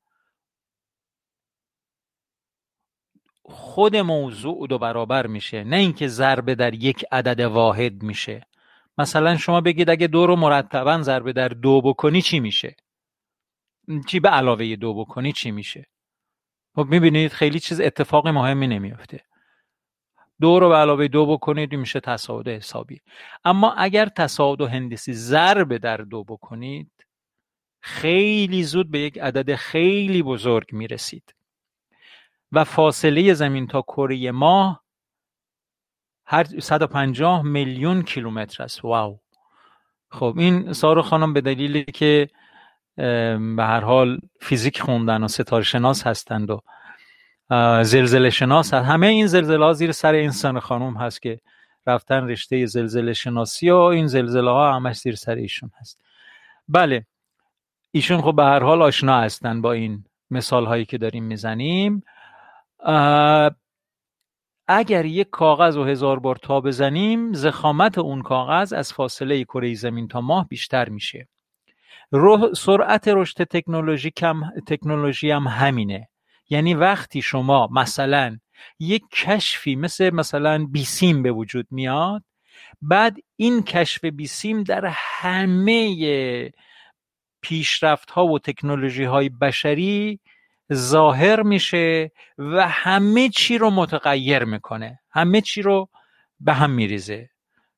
خود موضوع دو برابر میشه نه اینکه ضربه در یک عدد واحد میشه. مثلا شما بگید اگه دو رو مرتبا ضربه در دو بکنی چی میشه؟ چی به علاوه دو بکنی چی میشه؟ خب می‌بینید خیلی چیز اتفاق مهمی نمیافته. دو رو به علاوه دو بکنید میشه تصاعد حسابی. اما اگر تصاعد هندسی ضرب در دو بکنید خیلی زود به یک عدد خیلی بزرگ می رسید و فاصله زمین تا کره ماه هر 150 میلیون کیلومتر است. واو! خب این سارو خانم به دلیلی که به هر حال فیزیک خوندن و ستاره شناس هستند و زلزله شناس هست. همه این زلزله ها زیر سر این سن خانم هست که رفتن رشته زلزله شناسی و این زلزله ها همش زیر سر ایشون هست. بله. ایشون خب به هر حال آشنا هستن با این مثال هایی که داریم می‌زنیم. اگر یک کاغذ و هزار بار تا بزنیم زخامت اون کاغذ از فاصله کره زمین تا ماه بیشتر میشه. سرعت رشد تکنولوژی کم تکنولوژی هم همینه. یعنی وقتی شما مثلا یک کشفی مثل مثلا بیسیم به وجود میاد بعد این کشف بیسیم در همه پیشرفت ها و تکنولوژی های بشری ظاهر میشه و همه چی رو متغیر می‌کنه. همه چی رو به هم میریزه.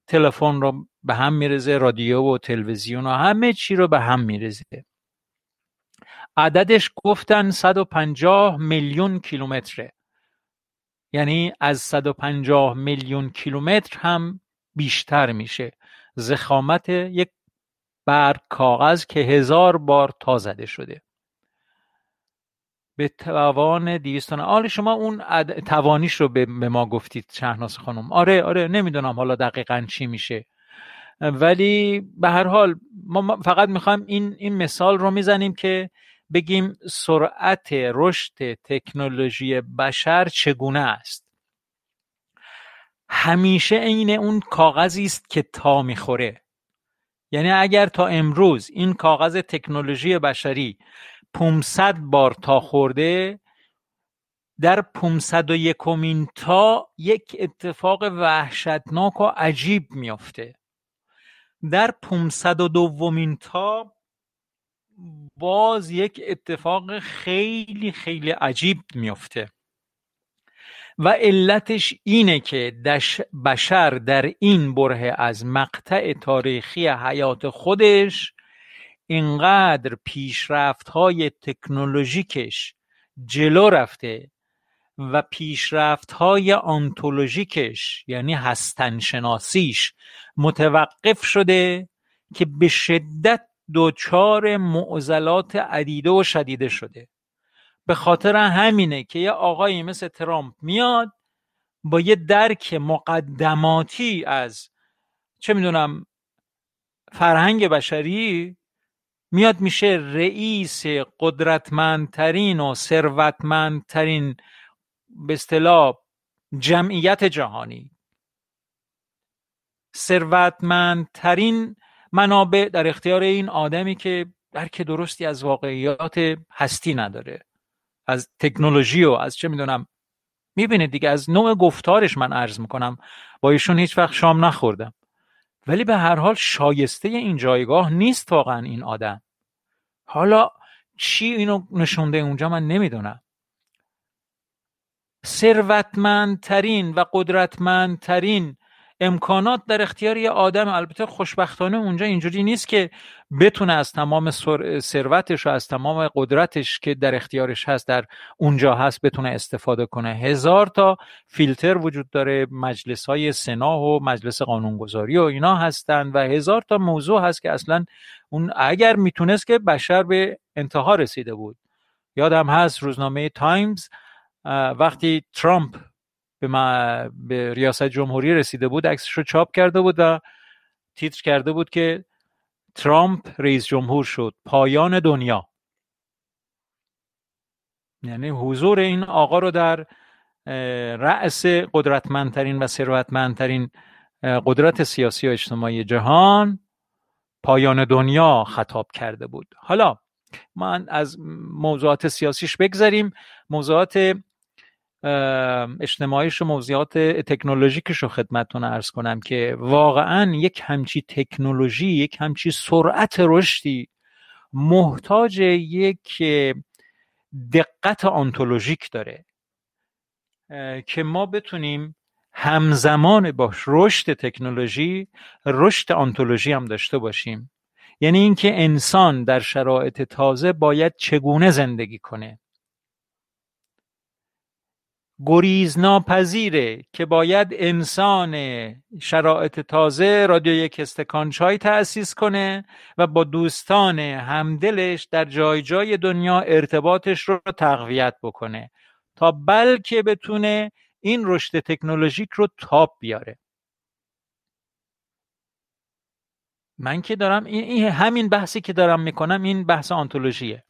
تلفن رو به هم میریزه رادیو و تلویزیون و همه چی رو به هم میریزه. عددش گفتن 150 میلیون کیلومتره. یعنی از 150 میلیون کیلومتر هم بیشتر میشه. زخامت یک بر کاغذ که هزار بار تا زده شده. به توان 200 آره شما اون توانیش رو به ما گفتید شهناز خانم. آره آره نمی‌دونم حالا دقیقا چی میشه. ولی به هر حال ما فقط می‌خوایم این این مثال رو می‌زنیم که بگیم سرعت رشد تکنولوژی بشر چگونه است. همیشه عین اون کاغذی است که تا می‌خوره. یعنی اگر تا امروز این کاغذ تکنولوژی بشری 500 بار تا خورده در 501 یکمین تا یک اتفاق وحشتناک و عجیب میافته. در 502 دومین تا باز یک اتفاق خیلی خیلی عجیب میافته. و علتش اینه که بشر در این بره از مقطع تاریخی حیات خودش اینقدر پیشرفت های تکنولوژیکش جلو رفته و پیشرفت های آنتولوژیکش یعنی هستنشناسیش متوقف شده که به شدت دچار معضلات عدیده و شدیده شده. به خاطر همینه که یه آقایی مثل ترامپ میاد با یه درک مقدماتی از چه می‌دونم فرهنگ بشری میاد میشه رئیس قدرتمندترین و ثروتمندترین به اصطلاح جمعیت جهانی. ثروتمندترین منابع در اختیار این آدمی که درک درستی از واقعیات هستی نداره. از تکنولوژی و از چه می‌دونم می‌بینید دیگه از نوع گفتارش من عرض می‌کنم با ایشون هیچ وقت شام نخوردم ولی به هر حال شایسته این جایگاه نیست واقعا این آدم. حالا چی اینو نشونده اونجا من نمی‌دونم. ثروتمندترین و قدرتمندترین امکانات در اختیار یه آدم البته خوشبختانه اونجا اینجوری نیست که بتونه از تمام ثروتش و از تمام قدرتش که در اختیارش هست در اونجا هست بتونه استفاده کنه. هزار تا فیلتر وجود داره مجلس های سنا و مجلس قانونگذاری و اینا هستن و هزار تا موضوع هست که اصلا اون اگر می‌تونست که بشر به انتها رسیده بود. یادم هست روزنامه تایمز وقتی ترامپ به, به ریاست جمهوری رسیده بود عکسش رو چاپ کرده بود و تیتر کرده بود که ترامپ رئیس جمهور شد. پایان دنیا. یعنی حضور این آقا رو در رأس قدرتمندترین و ثروتمندترین قدرت سیاسی و اجتماعی جهان پایان دنیا خطاب کرده بود. حالا من از موضوعات سیاسیش بگذاریم موضوعات اجتماعیش و موضوعات تکنولوژیکش رو خدمتتون ارز کنم که واقعا یک همچی تکنولوژی یک همچی سرعت رشدی محتاج یک دقت آنتولوژیک داره که ما بتونیم همزمان با رشد تکنولوژی رشد آنتولوژی هم داشته باشیم. یعنی اینکه انسان در شرایط تازه باید چگونه زندگی کنه؟ گریزناپذیره که باید انسان شرایط تازه رادیو یک استکان چای تأسیس کنه و با دوستان همدلش در جای جای دنیا ارتباطش رو تقویت بکنه تا بلکه بتونه این رشد تکنولوژیک رو تاب بیاره. من که دارم این همین بحثی که دارم می‌کنم این بحث ontology ه.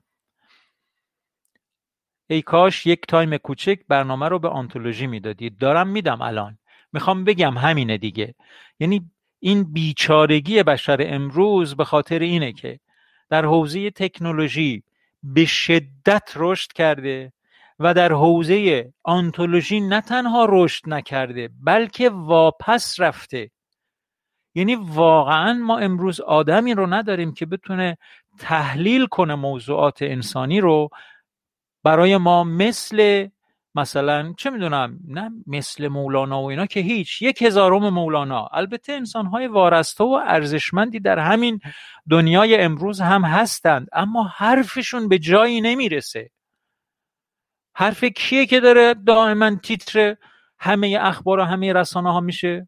ای کاش یک time کوچک برنامه رو به ontology می‌دادید. دارم میدم الان. می‌خوام بگم همینه دیگه. یعنی این بیچارگی بشر امروز به خاطر اینه که در حوزه تکنولوژی به شدت رشد کرده و در حوزه آنتولوژی نه تنها رشد نکرده بلکه واپس رفته. یعنی واقعا ما امروز آدمی رو نداریم که بتونه تحلیل کنه موضوعات انسانی رو برای ما مثل مثلا چه می‌دونم نه مثل مولانا و اینا که هیچ یک هزارم مولانا. البته انسانهای وارسته و ارزشمندی در همین دنیای امروز هم هستند اما حرفشون به جایی نمی‌رسه. حرف کیه که داره دائما تیتر همه اخبار و همه رسانه ها میشه؟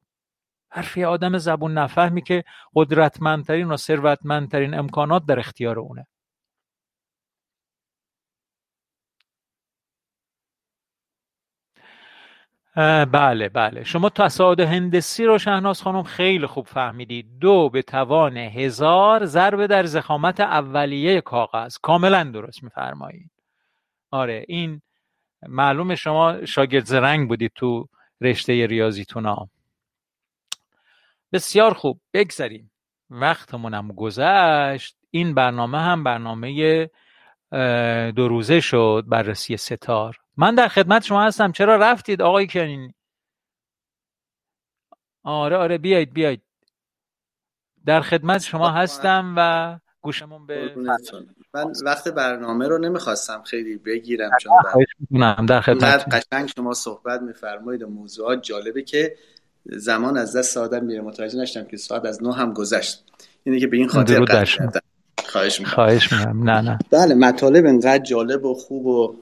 حرف آدم زبون نفهمی که قدرتمندترین و ثروتمندترین امکانات در اختیار اونه. بله بله. شما تصاعد هندسی رو شهناز خانم خیلی خوب فهمیدید دو به توان هزار ضرب در زخامت اولیه کاغذ. کاملا درست میفرمایید. آره این معلوم شما شاگرد زرنگ بودید تو رشته ریاضیتون ها بسیار خوب. بگذاریم وقتمونم گذشت. این برنامه هم برنامه دو روزه شد. بررسی ستار. من در خدمت شما هستم. چرا رفتید آقای کنین آره آره بیایید بیایید. در خدمت شما خب، هستم و گوشمون به من وقت برنامه رو نمی‌خواستم خیلی بگیرم چون در خدمت قشنگ شما صحبت میفرمایید و موضوعات جالبه که زمان از دست آدم میره متوجه نشدم که ساعت از نو هم گذشت. اینه که به این خاطر خواهش می‌کنم. خواهش می‌کنم. نه نه. بله مطالب انقدر جالب و خوب و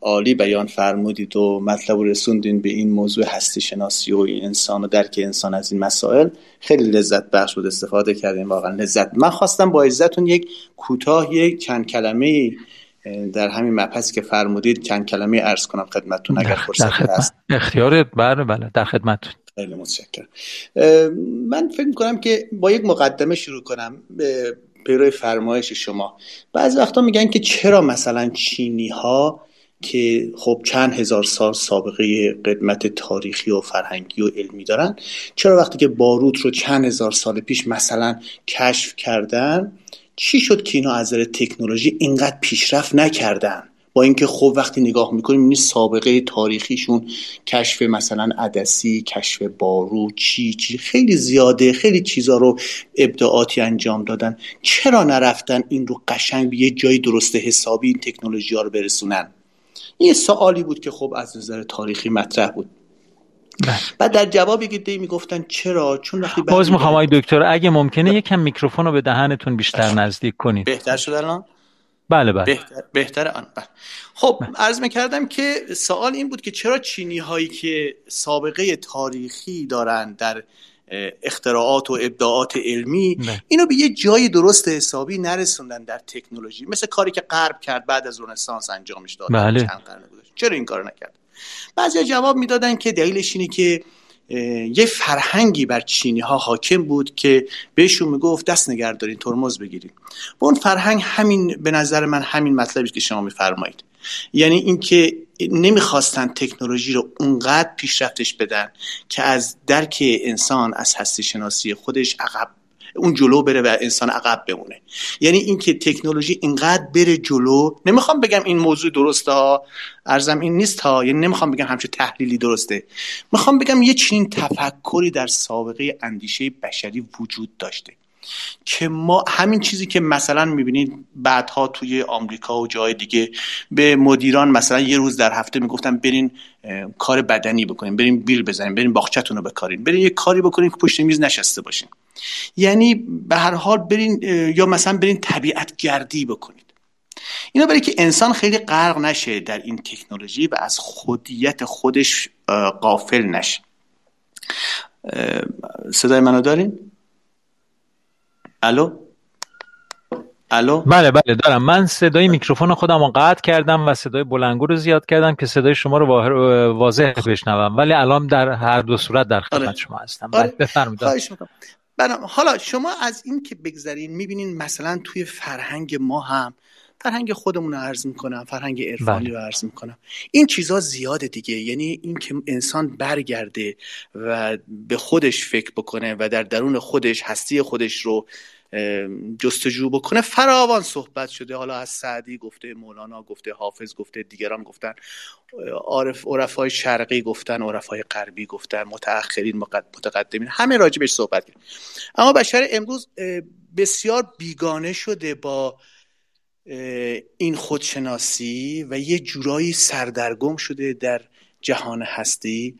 عالی بیان فرمودید و مطلب رو رسوندین به این موضوع هستی شناسی و انسان و درک انسان از این مسائل خیلی لذت بخش بود استفاده کردیم واقعا لذت. من خواستم با عزتون یک کوتاه یک چند کلمه در همین مبحث که فرمودید چند کلمه ارز کنم خدمتتون اگر فرصت هست. اختیار بله بله در خدمتتون. خیلی متشکرم. من فکر می‌کنم که با یک مقدمه شروع کنم. پیرو فرمایش شما. بعضی وقتا میگن که چرا مثلا چینی ها که خب چند هزار سال سابقه قدمت تاریخی و فرهنگی و علمی دارن چرا وقتی که باروت رو چند هزار سال پیش مثلا کشف کردن چی شد که اینا از تکنولوژی اینقدر پیشرفت نکردن؟ با اینکه خب وقتی نگاه می‌کنیم این سابقه تاریخیشون کشف مثلا عدسی کشف بارو چی چی خیلی زیاده خیلی چیزا رو ابداعاتی انجام دادن. چرا نرفتن این رو قشنگ به یه جایی درست حسابی این تکنولوژی ها رو برسونن؟ این یه سوالی بود که خب از نظر تاریخی مطرح بود. بله. بعد در جواب یه می‌گفتن چرا؟ چون وقتی باز می‌خوام دکتر اگه ممکنه یکم میکروفون رو به دهنتون بیشتر نزدیک کنید. بهتر شد الان؟ بله بله بهتر, بهتر آن بله. خب بله. عرض می‌کردم که سوال این بود که چرا چینی هایی که سابقه تاریخی دارن در اختراعات و ابداعات علمی بله. اینو به یه جای درست حسابی نرسوندن در تکنولوژی مثل کاری که غرب کرد بعد از رنسانس انجامش داد بله. چند قرن چرا این کار نکرد بعضی جواب می‌دادن که دلیلش اینه که یه فرهنگی بر چینی ها حاکم بود که بهشون می‌گفت دست نگه دارین ترمز بگیریم و اون فرهنگ همین به نظر من همین مطلبی که شما میفرمایید. یعنی اینکه نمی‌خواستن تکنولوژی رو اونقدر پیشرفتش بدن که از درک انسان از هستی شناسی خودش عقب اون جلو بره و انسان عقب بمونه. یعنی اینکه تکنولوژی اینقدر بره جلو نمی‌خوام بگم این موضوع درسته ها ارزم این نیست ها یعنی نمی‌خوام بگم همچه تحلیلی درسته. می‌خوام بگم یه چنین تفکری در سابقه اندیشه بشری وجود داشته که ما همین چیزی که مثلا می‌بینید بعدها توی آمریکا و جای دیگه به مدیران مثلا یه روز در هفته می‌گفتن برین کار بدنی بکنین برین بیل بزنین برین باغچتون رو بکارین برین یه کاری بکنین که پشت میز نشسته باشین یعنی به هر حال برین یا مثلا برین طبیعت گردی بکنید. اینا برای که انسان خیلی غرق نشه در این تکنولوژی و از خودیت خودش قافل نشه. صدای منو دارین؟ الو؟ الو؟ بله بله دارم. من صدای میکروفون خودم رو قطع کردم و صدای بلنگو رو زیاد کردم که صدای شما رو واضح بشنوم. ولی الان در هر دو صورت در خدمت آره. شما هستم. آره. بله، بفرمایید. حالا شما از این که بگذرین می‌بینین مثلا توی فرهنگ ما هم فرهنگ خودمون رو عرض می‌کنم فرهنگ عرفانی بله. رو عرض می‌کنم. این چیزا زیاده دیگه. یعنی این که انسان برگرده و به خودش فکر بکنه و در درون خودش هستی خودش رو جستجو بکنه. فراوان صحبت شده. حالا از سعدی گفته مولانا گفته حافظ گفته دیگران گفتن. عرف عرفای شرقی گفتن عرفای غربی گفتن متأخرین متقدمین. همه راجبش صحبت کرد. اما بشر امروز بسیار بیگانه شده با این خودشناسی و یه جورایی سردرگم شده در جهان هستی.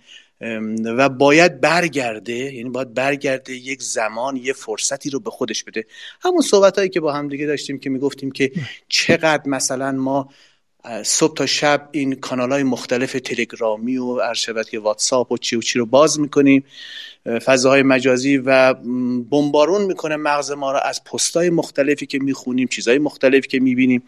و باید برگرده یعنی باید برگرده یک زمان یه فرصتی رو به خودش بده. همون صحبت هایی که با هم دیگه داشتیم که می‌گفتیم که چقدر مثلا ما صبح تا شب این کانال های مختلف تلگرامی و ارشبت که واتساپ و چی و چی رو باز می‌کنیم. فضاهای مجازی و بمبارون می‌کنه مغز ما رو از پستای مختلفی که می‌خونیم چیزهای مختلفی که می‌بینیم.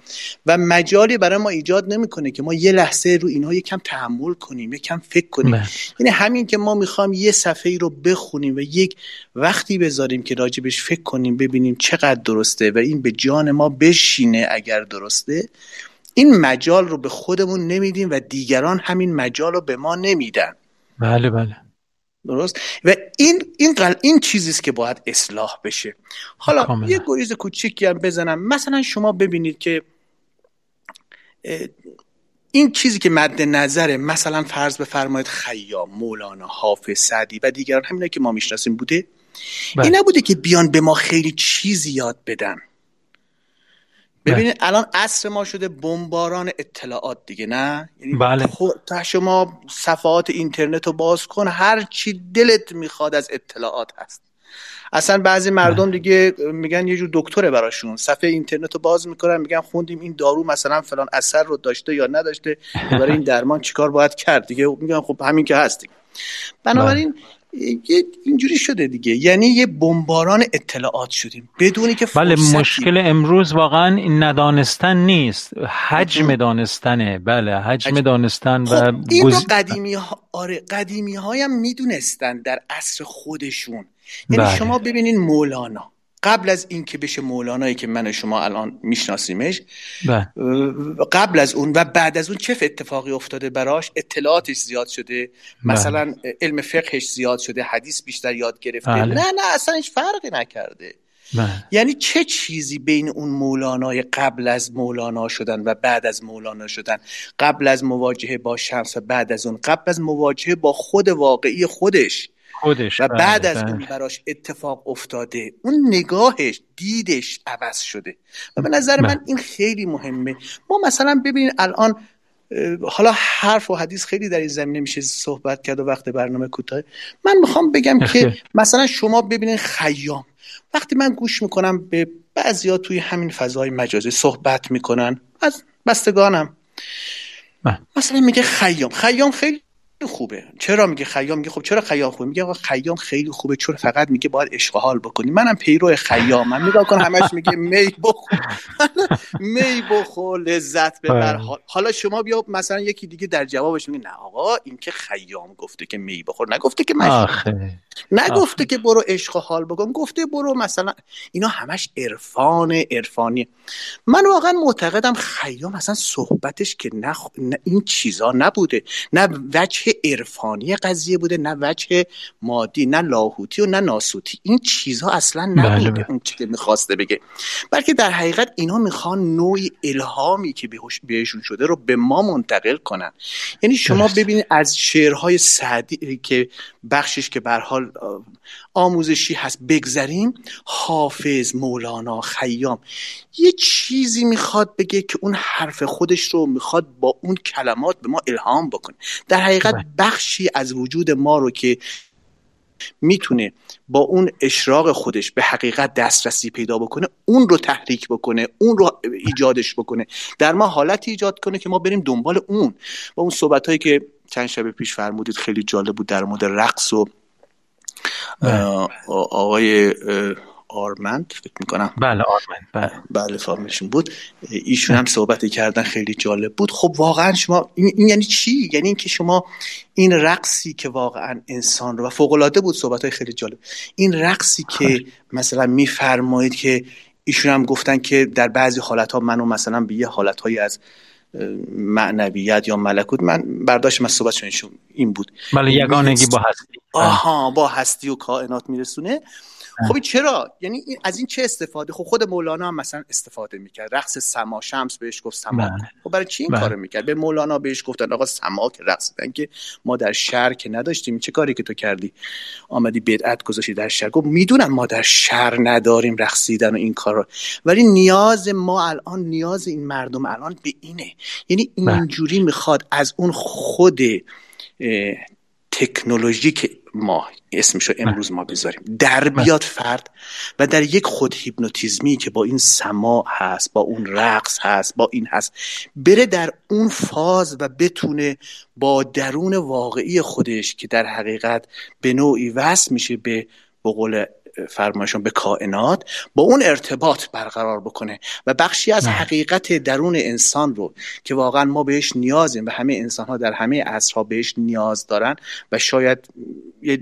و مجالی برای ما ایجاد نمی‌کنه که ما یه لحظه رو اینها یکم تحمل کنیم یکم فکر کنیم. یعنی همین که ما می‌خوام یه صفحه ای رو بخونیم و یک وقتی بذاریم که راجبش فکر کنیم ببینیم چقدر درسته و این به جان ما بشینه اگر درسته این مجال رو به خودمون نمیدیم و دیگران همین مجال رو به ما نمیدن. بله بله. درست؟ و این این این چیزی است که باید اصلاح بشه. حالا یه گریز کوچیکی هم بزنم. مثلا شما ببینید که این چیزی که مد نظره مثلا فرض بفرمایید خیام مولانا حافظ سعدی و دیگران همینا که ما می‌شناسیم بوده؟ بله. این نبوده که بیان به ما خیلی چیزی یاد بدن. ببینید الان عصر ما شده بمباران اطلاعات دیگه نه یعنی بله. تا شما صفحات اینترنت رو باز کن هر چی دلت می‌خواد از اطلاعات هست اصلا بعضی مردم بله. دیگه میگن یه جور دکتره براشون صفحه اینترنت رو باز می‌کنن میگن خوندیم این دارو مثلا فلان اثر رو داشته یا نداشته برای این درمان چیکار باید کرد دیگه میگن خب همین که هست بنابراین بله. اینجوری شده دیگه. یعنی یه بمباران اطلاعات شدیم. بدونی که بله مشکل امروز واقعا این ندانستن نیست. حجم دانستنه. بله حجم دانستن و خب این قدیمی ها آره قدیمی هایم می‌دونستن در عصر خودشون. یعنی بله. شما ببینین مولانا. قبل از اینکه بشه مولانایی که من و شما الان میشناسیمش بله. قبل از اون و بعد از اون چه اتفاقی افتاده براش؟ اطلاعاتش زیاد شده. بله. مثلا علم فقهش زیاد شده حدیث بیشتر یاد گرفته. بله. نه نه اصلا هیچ فرقی نکرده. یعنی چه چیزی بین اون مولانای قبل از مولانا شدن و بعد از مولانا شدن؟ قبل از مواجهه با شمس و بعد از اون؟ قبل از مواجهه با خود واقعی خودش. خودش و بعد بله، از بله. اون براش اتفاق افتاده اون نگاهش دیدش عوض شده. و به نظر من بله. این خیلی مهمه. ما مثلا ببینید الان حالا حرف و حدیث خیلی در این زمینه میشه صحبت کرد و وقت برنامه کوتاه. من می‌خوام بگم که مثلا شما ببینید خیام. وقتی من گوش می‌کنم به بعضیا توی همین فضای مجازی صحبت می‌کنن از بستگانم. مثلا میگه خیام. خیام خیلی خوبه. چرا میگه خیام؟ میگه خب چرا خیام خوبه؟ میگه آقا خیام خیلی خوبه چون فقط میگه باید عشق حال بکنی؟ منم پیرو خیام من نگاه کن همش میگه می بخور. می بخور لذت ببر. آره. حالا شما بیا مثلا یکی دیگه در جوابش میگه نه آقا این که خیام گفته که می بخور. نگفته که مشروب نگفته که برو عشق حال بکن. گفته برو مثلا. اینا همش عرفان عرفانی من واقعا معتقدم خیام اصلا صحبتش که نه, این چیزا نبوده. نه وجه عرفانی قضیه بوده نه وجه مادی نه لاهوتی و نه ناسوتی. این چیزها اصلا نبوده بله اون چیزی می‌خواسته بگه. بلکه در حقیقت اینا می‌خوان نوعی الهامی که بهشون شده رو به ما منتقل کنن. یعنی شما ببینید از شعرهای سعدی که بخشش که به حال آموزشی هست. بگذریم. حافظ مولانا خیام. یه چیزی می‌خواد بگه که اون حرف خودش رو می‌خواد با اون کلمات به ما الهام بکنه. در حقیقت بله. بخشی از وجود ما رو که می‌تونه با اون اشراق خودش به حقیقت دسترسی پیدا بکنه اون رو تحریک بکنه اون رو ایجادش بکنه. در ما حالتی ایجاد کنه که ما بریم دنبال اون. با اون صحبت هایی که چند شب پیش فرمودید خیلی جالب بود در مورد رقص و. آقای آرمند فکر می‌کنم. بله آرمند. بله. بله. فامیلشون بود. ایشون هم صحبت کردن خیلی جالب بود. خب واقعا شما این, یعنی چی؟ یعنی اینکه شما این رقصی که واقعا انسان رو و فوق العاده بود صحبت های خیلی جالب. این رقصی که مثلا میفرمایید که ایشون هم گفتن که در بعضی حالت ها منو مثلا به یه حالت هایی از معنویت یا ملکوت من برداشت من صحبت این بود. بله یگانگی با هستی. آها با هستی و کائنات میرسونه. خب چرا؟ یعنی از این چه استفاده؟ خب خود مولانا هم مثلا استفاده می‌کرد. رقص سما شمس بهش گفت سما. بله. خب برای چی این بله. کارو می‌کرد؟ به مولانا بهش گفتن آقا سما که رقص. که ما در شهر که نداشتیم. چه کاری که تو کردی؟ آمدی بدعت گذاشتی در شهر. گفت می‌دونم ما در شهر نداریم رقصیدن و این کار ولی نیاز ما الان نیاز این مردم الان به اینه. یعنی بله. اینجوری می‌خواد از اون خود تکنولوژی که ما اسمشو امروز ما بذاریم. در بیاد فرد و در یک خود هیپنوتیزمی که با این سما هست با اون رقص هست با این هست بره در اون فاز و بتونه با درون واقعی خودش که در حقیقت به نوعی وصل میشه به بقول فرمایشون به کائنات با اون ارتباط برقرار بکنه و بخشی از حقیقت درون انسان رو که واقعا ما بهش نیازیم و همه انسان ها در همه عصرها بهش نیاز دارن و شاید یه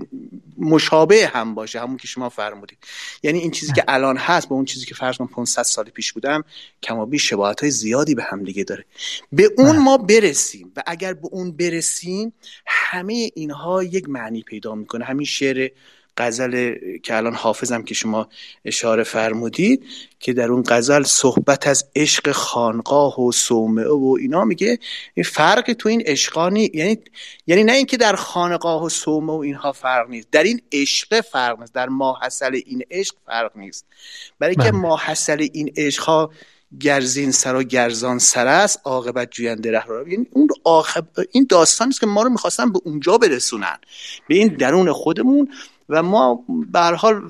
مشابه هم باشه همون که شما فرمودید. یعنی این چیزی که الان هست با اون چیزی که فرض کن 500 سال پیش بودم کما بیش شباهت های زیادی به هم دیگه داره. به اون ما برسیم و اگر به اون برسیم همه اینها یک معنی پیدا می‌کنه. همین شعر غزل که الان حافظم که شما اشاره فرمودید که در اون غزل صحبت از عشق خانقاه و صومعه و اینا میگه این فرق تو این عشقانی یعنی یعنی نه اینکه در خانقاه و صومعه و اینها فرق نیست در این عشق فرق نیست در ماحصل این عشق فرق نیست برای که بله. ماحصل این عشق ها گرزین سر و گرزان سر است عاقبت جوینده ره را یعنی اون این داستان است که ما رو می‌خواستن به اونجا برسونن به این درون خودمون و ما به حال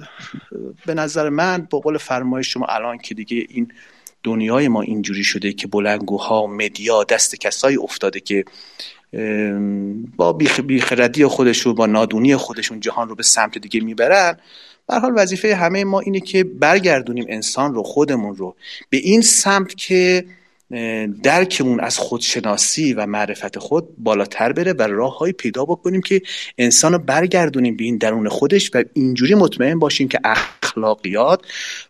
به نظر من با قول فرمایش شما الان که دیگه این دنیای ما اینجوری شده که بلنگوها مدیا دست کسایی افتاده که با بیخردی خودشون با نادونی خودشون جهان رو به سمت دیگه می‌برن. به حال وظیفه همه ما اینه که برگردونیم انسان رو خودمون رو به این سمت که درکمون از خودشناسی و معرفت خود بالاتر بره و راه پیدا بکنیم که انسان رو برگردونیم به این درون خودش و اینجوری مطمئن باشیم که اخلاقیات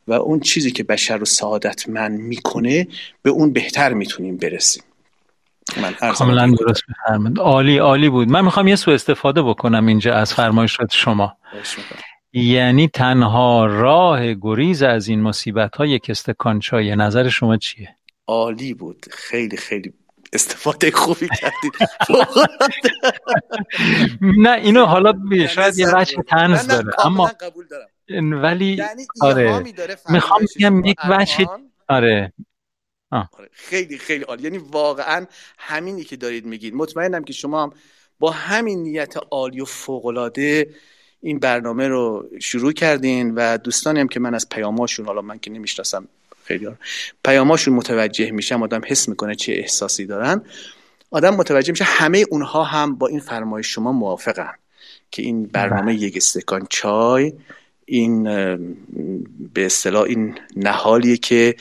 و اون چیزی که بشر رو سعادتمند می‌کنه به اون بهتر می‌تونیم برسیم. کاملا درست بفرمایید عالی عالی بود. من می‌خوام یه سو استفاده بکنم اینجا از فرمایشات شما. یعنی تنها راه گریز از این مصیبت های یک استکان نظر شما چیه؟ عالی بود. خیلی خیلی استفاده خوبی کردید نه اینو حالا شاید یه وجه تنز داره اما قبول دارم. ولی یعنی آره می‌خوام بگم یک وجه آره. آره خیلی خیلی عالی. یعنی واقعا همینی که دارید میگید. مطمئنم که شما هم با همین نیت عالی و فوقالعاده این برنامه رو شروع کردین و دوستانی هم که من از پیاماشون حالا من که نمی‌شناسم خیلی پیاماشون متوجه میشم آدم حس می‌کنه چه احساسی دارن. آدم متوجه میشه همه اونها هم با این فرمایش شما موافقن که این برنامه بله. یک استکان چای این به اصطلاح این نهالیه که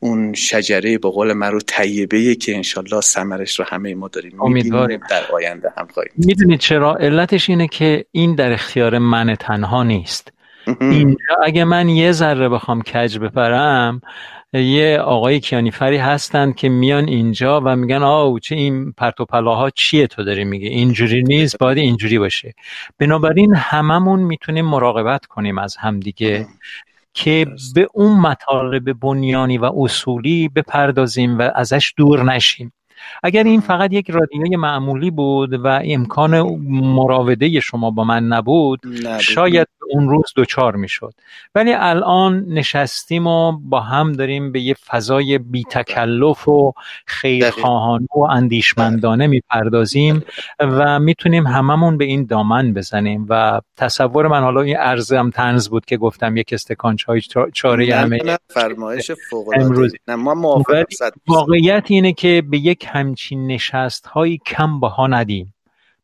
اون شجره به قول من رو طیبه که انشالله سمرش رو همه ما داریم امیدواریم. در آینده هم خواهیم. می‌دونید چرا؟ علتش اینه که این در اختیار من تنها نیست. اینجا اگه من یه ذره بخوام کج بپرم یه آقای کیانیفری هستند که میان اینجا و میگن آو چه این پرتوپلاها چیه تو داری میگه اینجوری نیست باید اینجوری باشه. بنابراین هممون می‌تونیم مراقبت کنیم از همدیگه که به اون مطالب بنیانی و اصولی بپردازیم و ازش دور نشیم. اگر این فقط یک رادیوی معمولی بود و امکان مراوده شما با من نبود, شاید به اون روز دوچار می‌شد. ولی الان نشستیم و با هم داریم به یه فضای بی تکلف و خیرخواهانه و اندیشمندانه می‌پردازیم و می‌تونیم هممون به این دامن بزنیم. و تصور من حالا این ارزم تنز بود که گفتم یک استکان چای چاره همه فرمایش فوق امروز. ما واقعیت اینه که به یک همچین نشست هایی کم بها ندیم.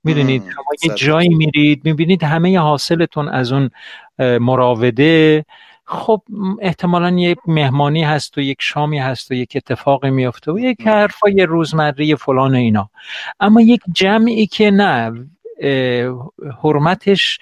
می‌دونید شما یه جایی میرید می‌بینید همه حاصلتون از اون مراوده. خب احتمالا یک مهمانی هست و یک شامی هست و یک اتفاقی میفته و یک حرفای روزمره فلان اینا. اما یک جمعی که نه حرمتش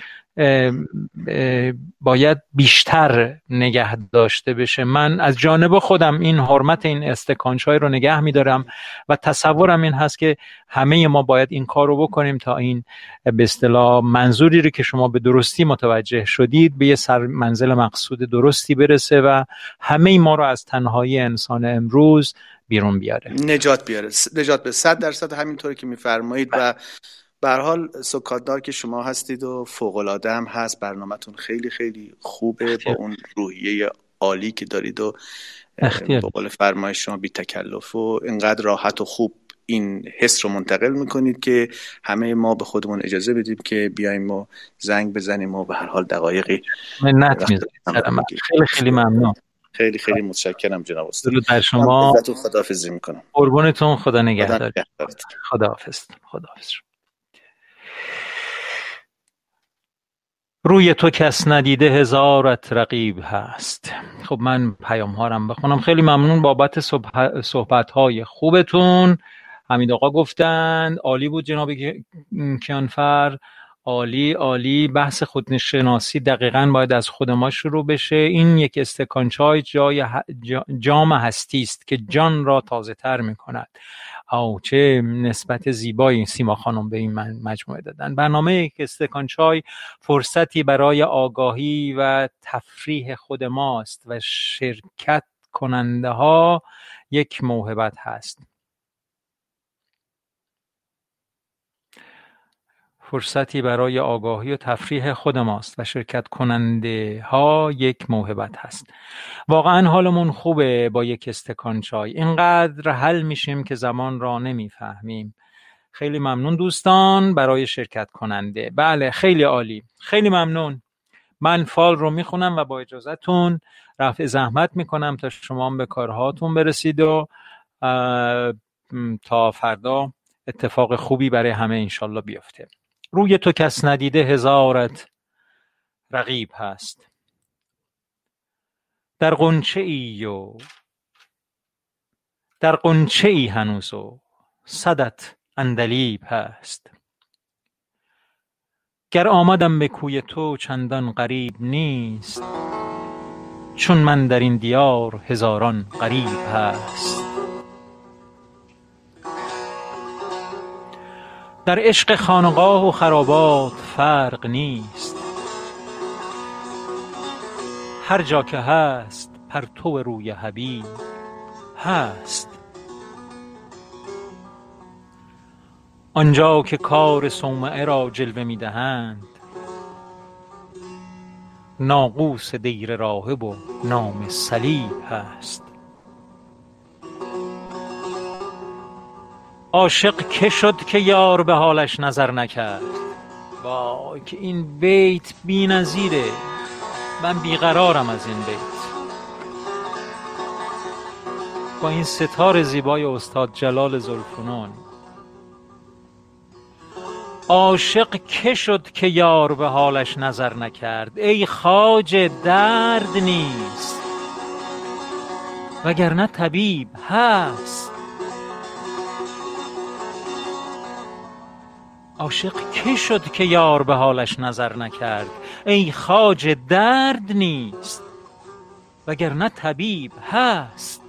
باید بیشتر نگه داشته بشه. من از جانب خودم این حرمت این استکانچای رو نگه میدارم و تصورم این هست که همه ما باید این کار رو بکنیم تا این به اصطلاح منظوری رو که شما به درستی متوجه شدید به یه سر منزل مقصود درستی برسه و همه ما رو از تنهایی انسان امروز بیرون بیاره. نجات بیاره. نجات به صد درصد همینطوری که میفرمایید و به حال سکاتدار که شما هستید و فوق العاده هم هست برنامهتون خیلی خیلی خوبه با اون روحیه عالی که دارید و به قول فرمایش شما بی تکلف و اینقدر راحت و خوب این حس رو منتقل می‌کنید که همه ما به خودمون اجازه بدیم که بیایم و زنگ بزنیم و به هر حال دقایقی منت خیلی خیلی ممنون. خیلی خیلی متشکرم جناب استاد. در شما. خداحافظی می‌کنم. قربونتون. خدا نگهدار. خداحافظ. خداحافظ. روی تو کس ندیده هزارت رقیب هست. خب من پیام هارم بخونم. خیلی ممنون بابت صحبت های خوبتون. حمید آقا گفتند عالی بود جناب کیانفر. عالی عالی. بحث خودشناسی دقیقا باید از خود ما شروع بشه. این یک استکان چای جای جام هستی است که جان را تازه تر می کند او چه نسبت زیبایی سیما خانم به این مجموعه دادن. برنامه یک استکان چای فرصتی برای آگاهی و تفریح خود ماست و شرکت کننده ها یک موهبت هست. فرصتی برای آگاهی و تفریح خود ماست و شرکت کننده ها یک موهبت هست. واقعا حالمون خوبه با یک استکان چای. اینقدر حل میشیم که زمان را نمی‌فهمیم. خیلی ممنون دوستان برای شرکت کننده بله خیلی عالی. خیلی ممنون. من فال رو می‌خونم و با اجازهتون رفع زحمت می‌کنم تا شما به کارهاتون برسید و تا فردا اتفاق خوبی برای همه انشالله بیفته. روی تو کس ندیده هزارت رقیب هست. در قنچه ای و در قنچه ای هنوز و صدت اندلیب هست. گر آمدم به کوی تو چندان غریب نیست چون من در این دیار هزاران غریب هست. در عشق خانقاه و خرابات فرق نیست. هر جا که هست پرتو روی حبیب هست. آنجا که کار صومعه را جلوه می دهند ناقوس دیر راهب و نام صلیب هست. عاشق که شد که یار به حالش نظر نکرد؟ وای که این بیت بی نظیره. من بیقرارم از این بیت. با این ستار زیبای استاد جلال زلفنون عاشق که شد که یار به حالش نظر نکرد؟ ای خواجه درد نیست. وگرنه طبیب هست. عاشق کی شد که یار به حالش نظر نکرد؟ ای خواجه درد نیست وگرنه طبیب هست.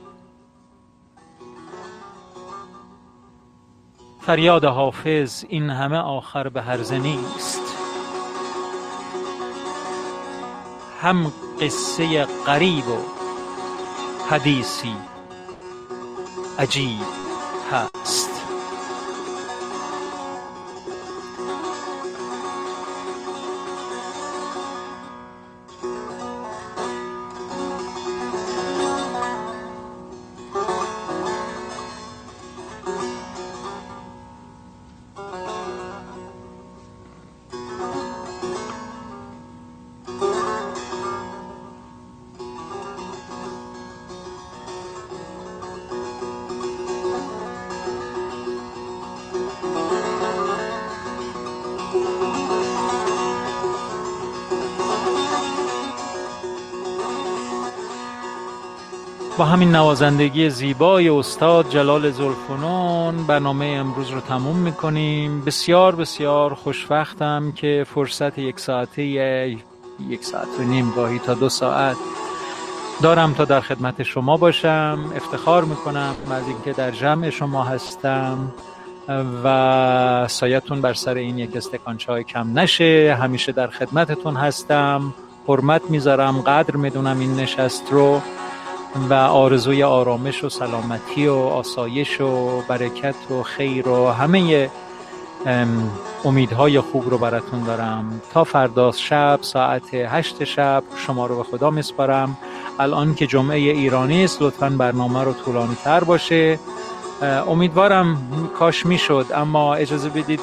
فریاد حافظ این همه آخر به هرزه نیست. هم قصه غریب و حدیثی عجیب هست. همین نوازندگی زیبای استاد جلال زلفنون برنامه امروز رو تموم می‌کنیم. بسیار بسیار خوشوقتم که فرصت یک ساعته یک ساعت و نیم گاهی تا دو ساعت دارم تا در خدمت شما باشم. افتخار می‌کنم از اینکه در جمع شما هستم و سایتون بر سر این یک استکان چای کم نشه. همیشه در خدمتتون هستم. حرمت می‌ذارم. قدر می‌دونم این نشست رو. و آرزوی آرامش و سلامتی و آسایش و برکت و خیر و همه امیدهای خوب رو براتون دارم. تا فردا شب ساعت هشت شب شما رو به خدا میسپارم. الان که جمعه ایرانی است لطفا برنامه رو طولانی تر باشه امیدوارم کاش می‌شد. اما اجازه بدید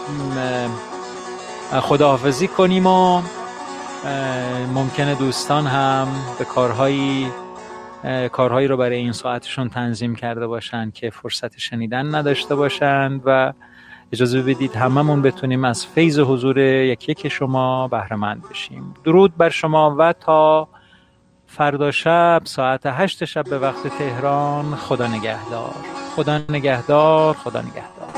خداحافظی کنیم و ممکنه دوستان هم به کارهایی کارهایی رو برای این ساعتشون تنظیم کرده باشند که فرصت شنیدن نداشته باشند و اجازه بدید هممون بتونیم از فیض حضور یک یک شما بهره بشیم. درود بر شما و تا فردا شب ساعت هشت شب به وقت تهران خدا نگهدار. خدا نگهدار خدا نگهدار.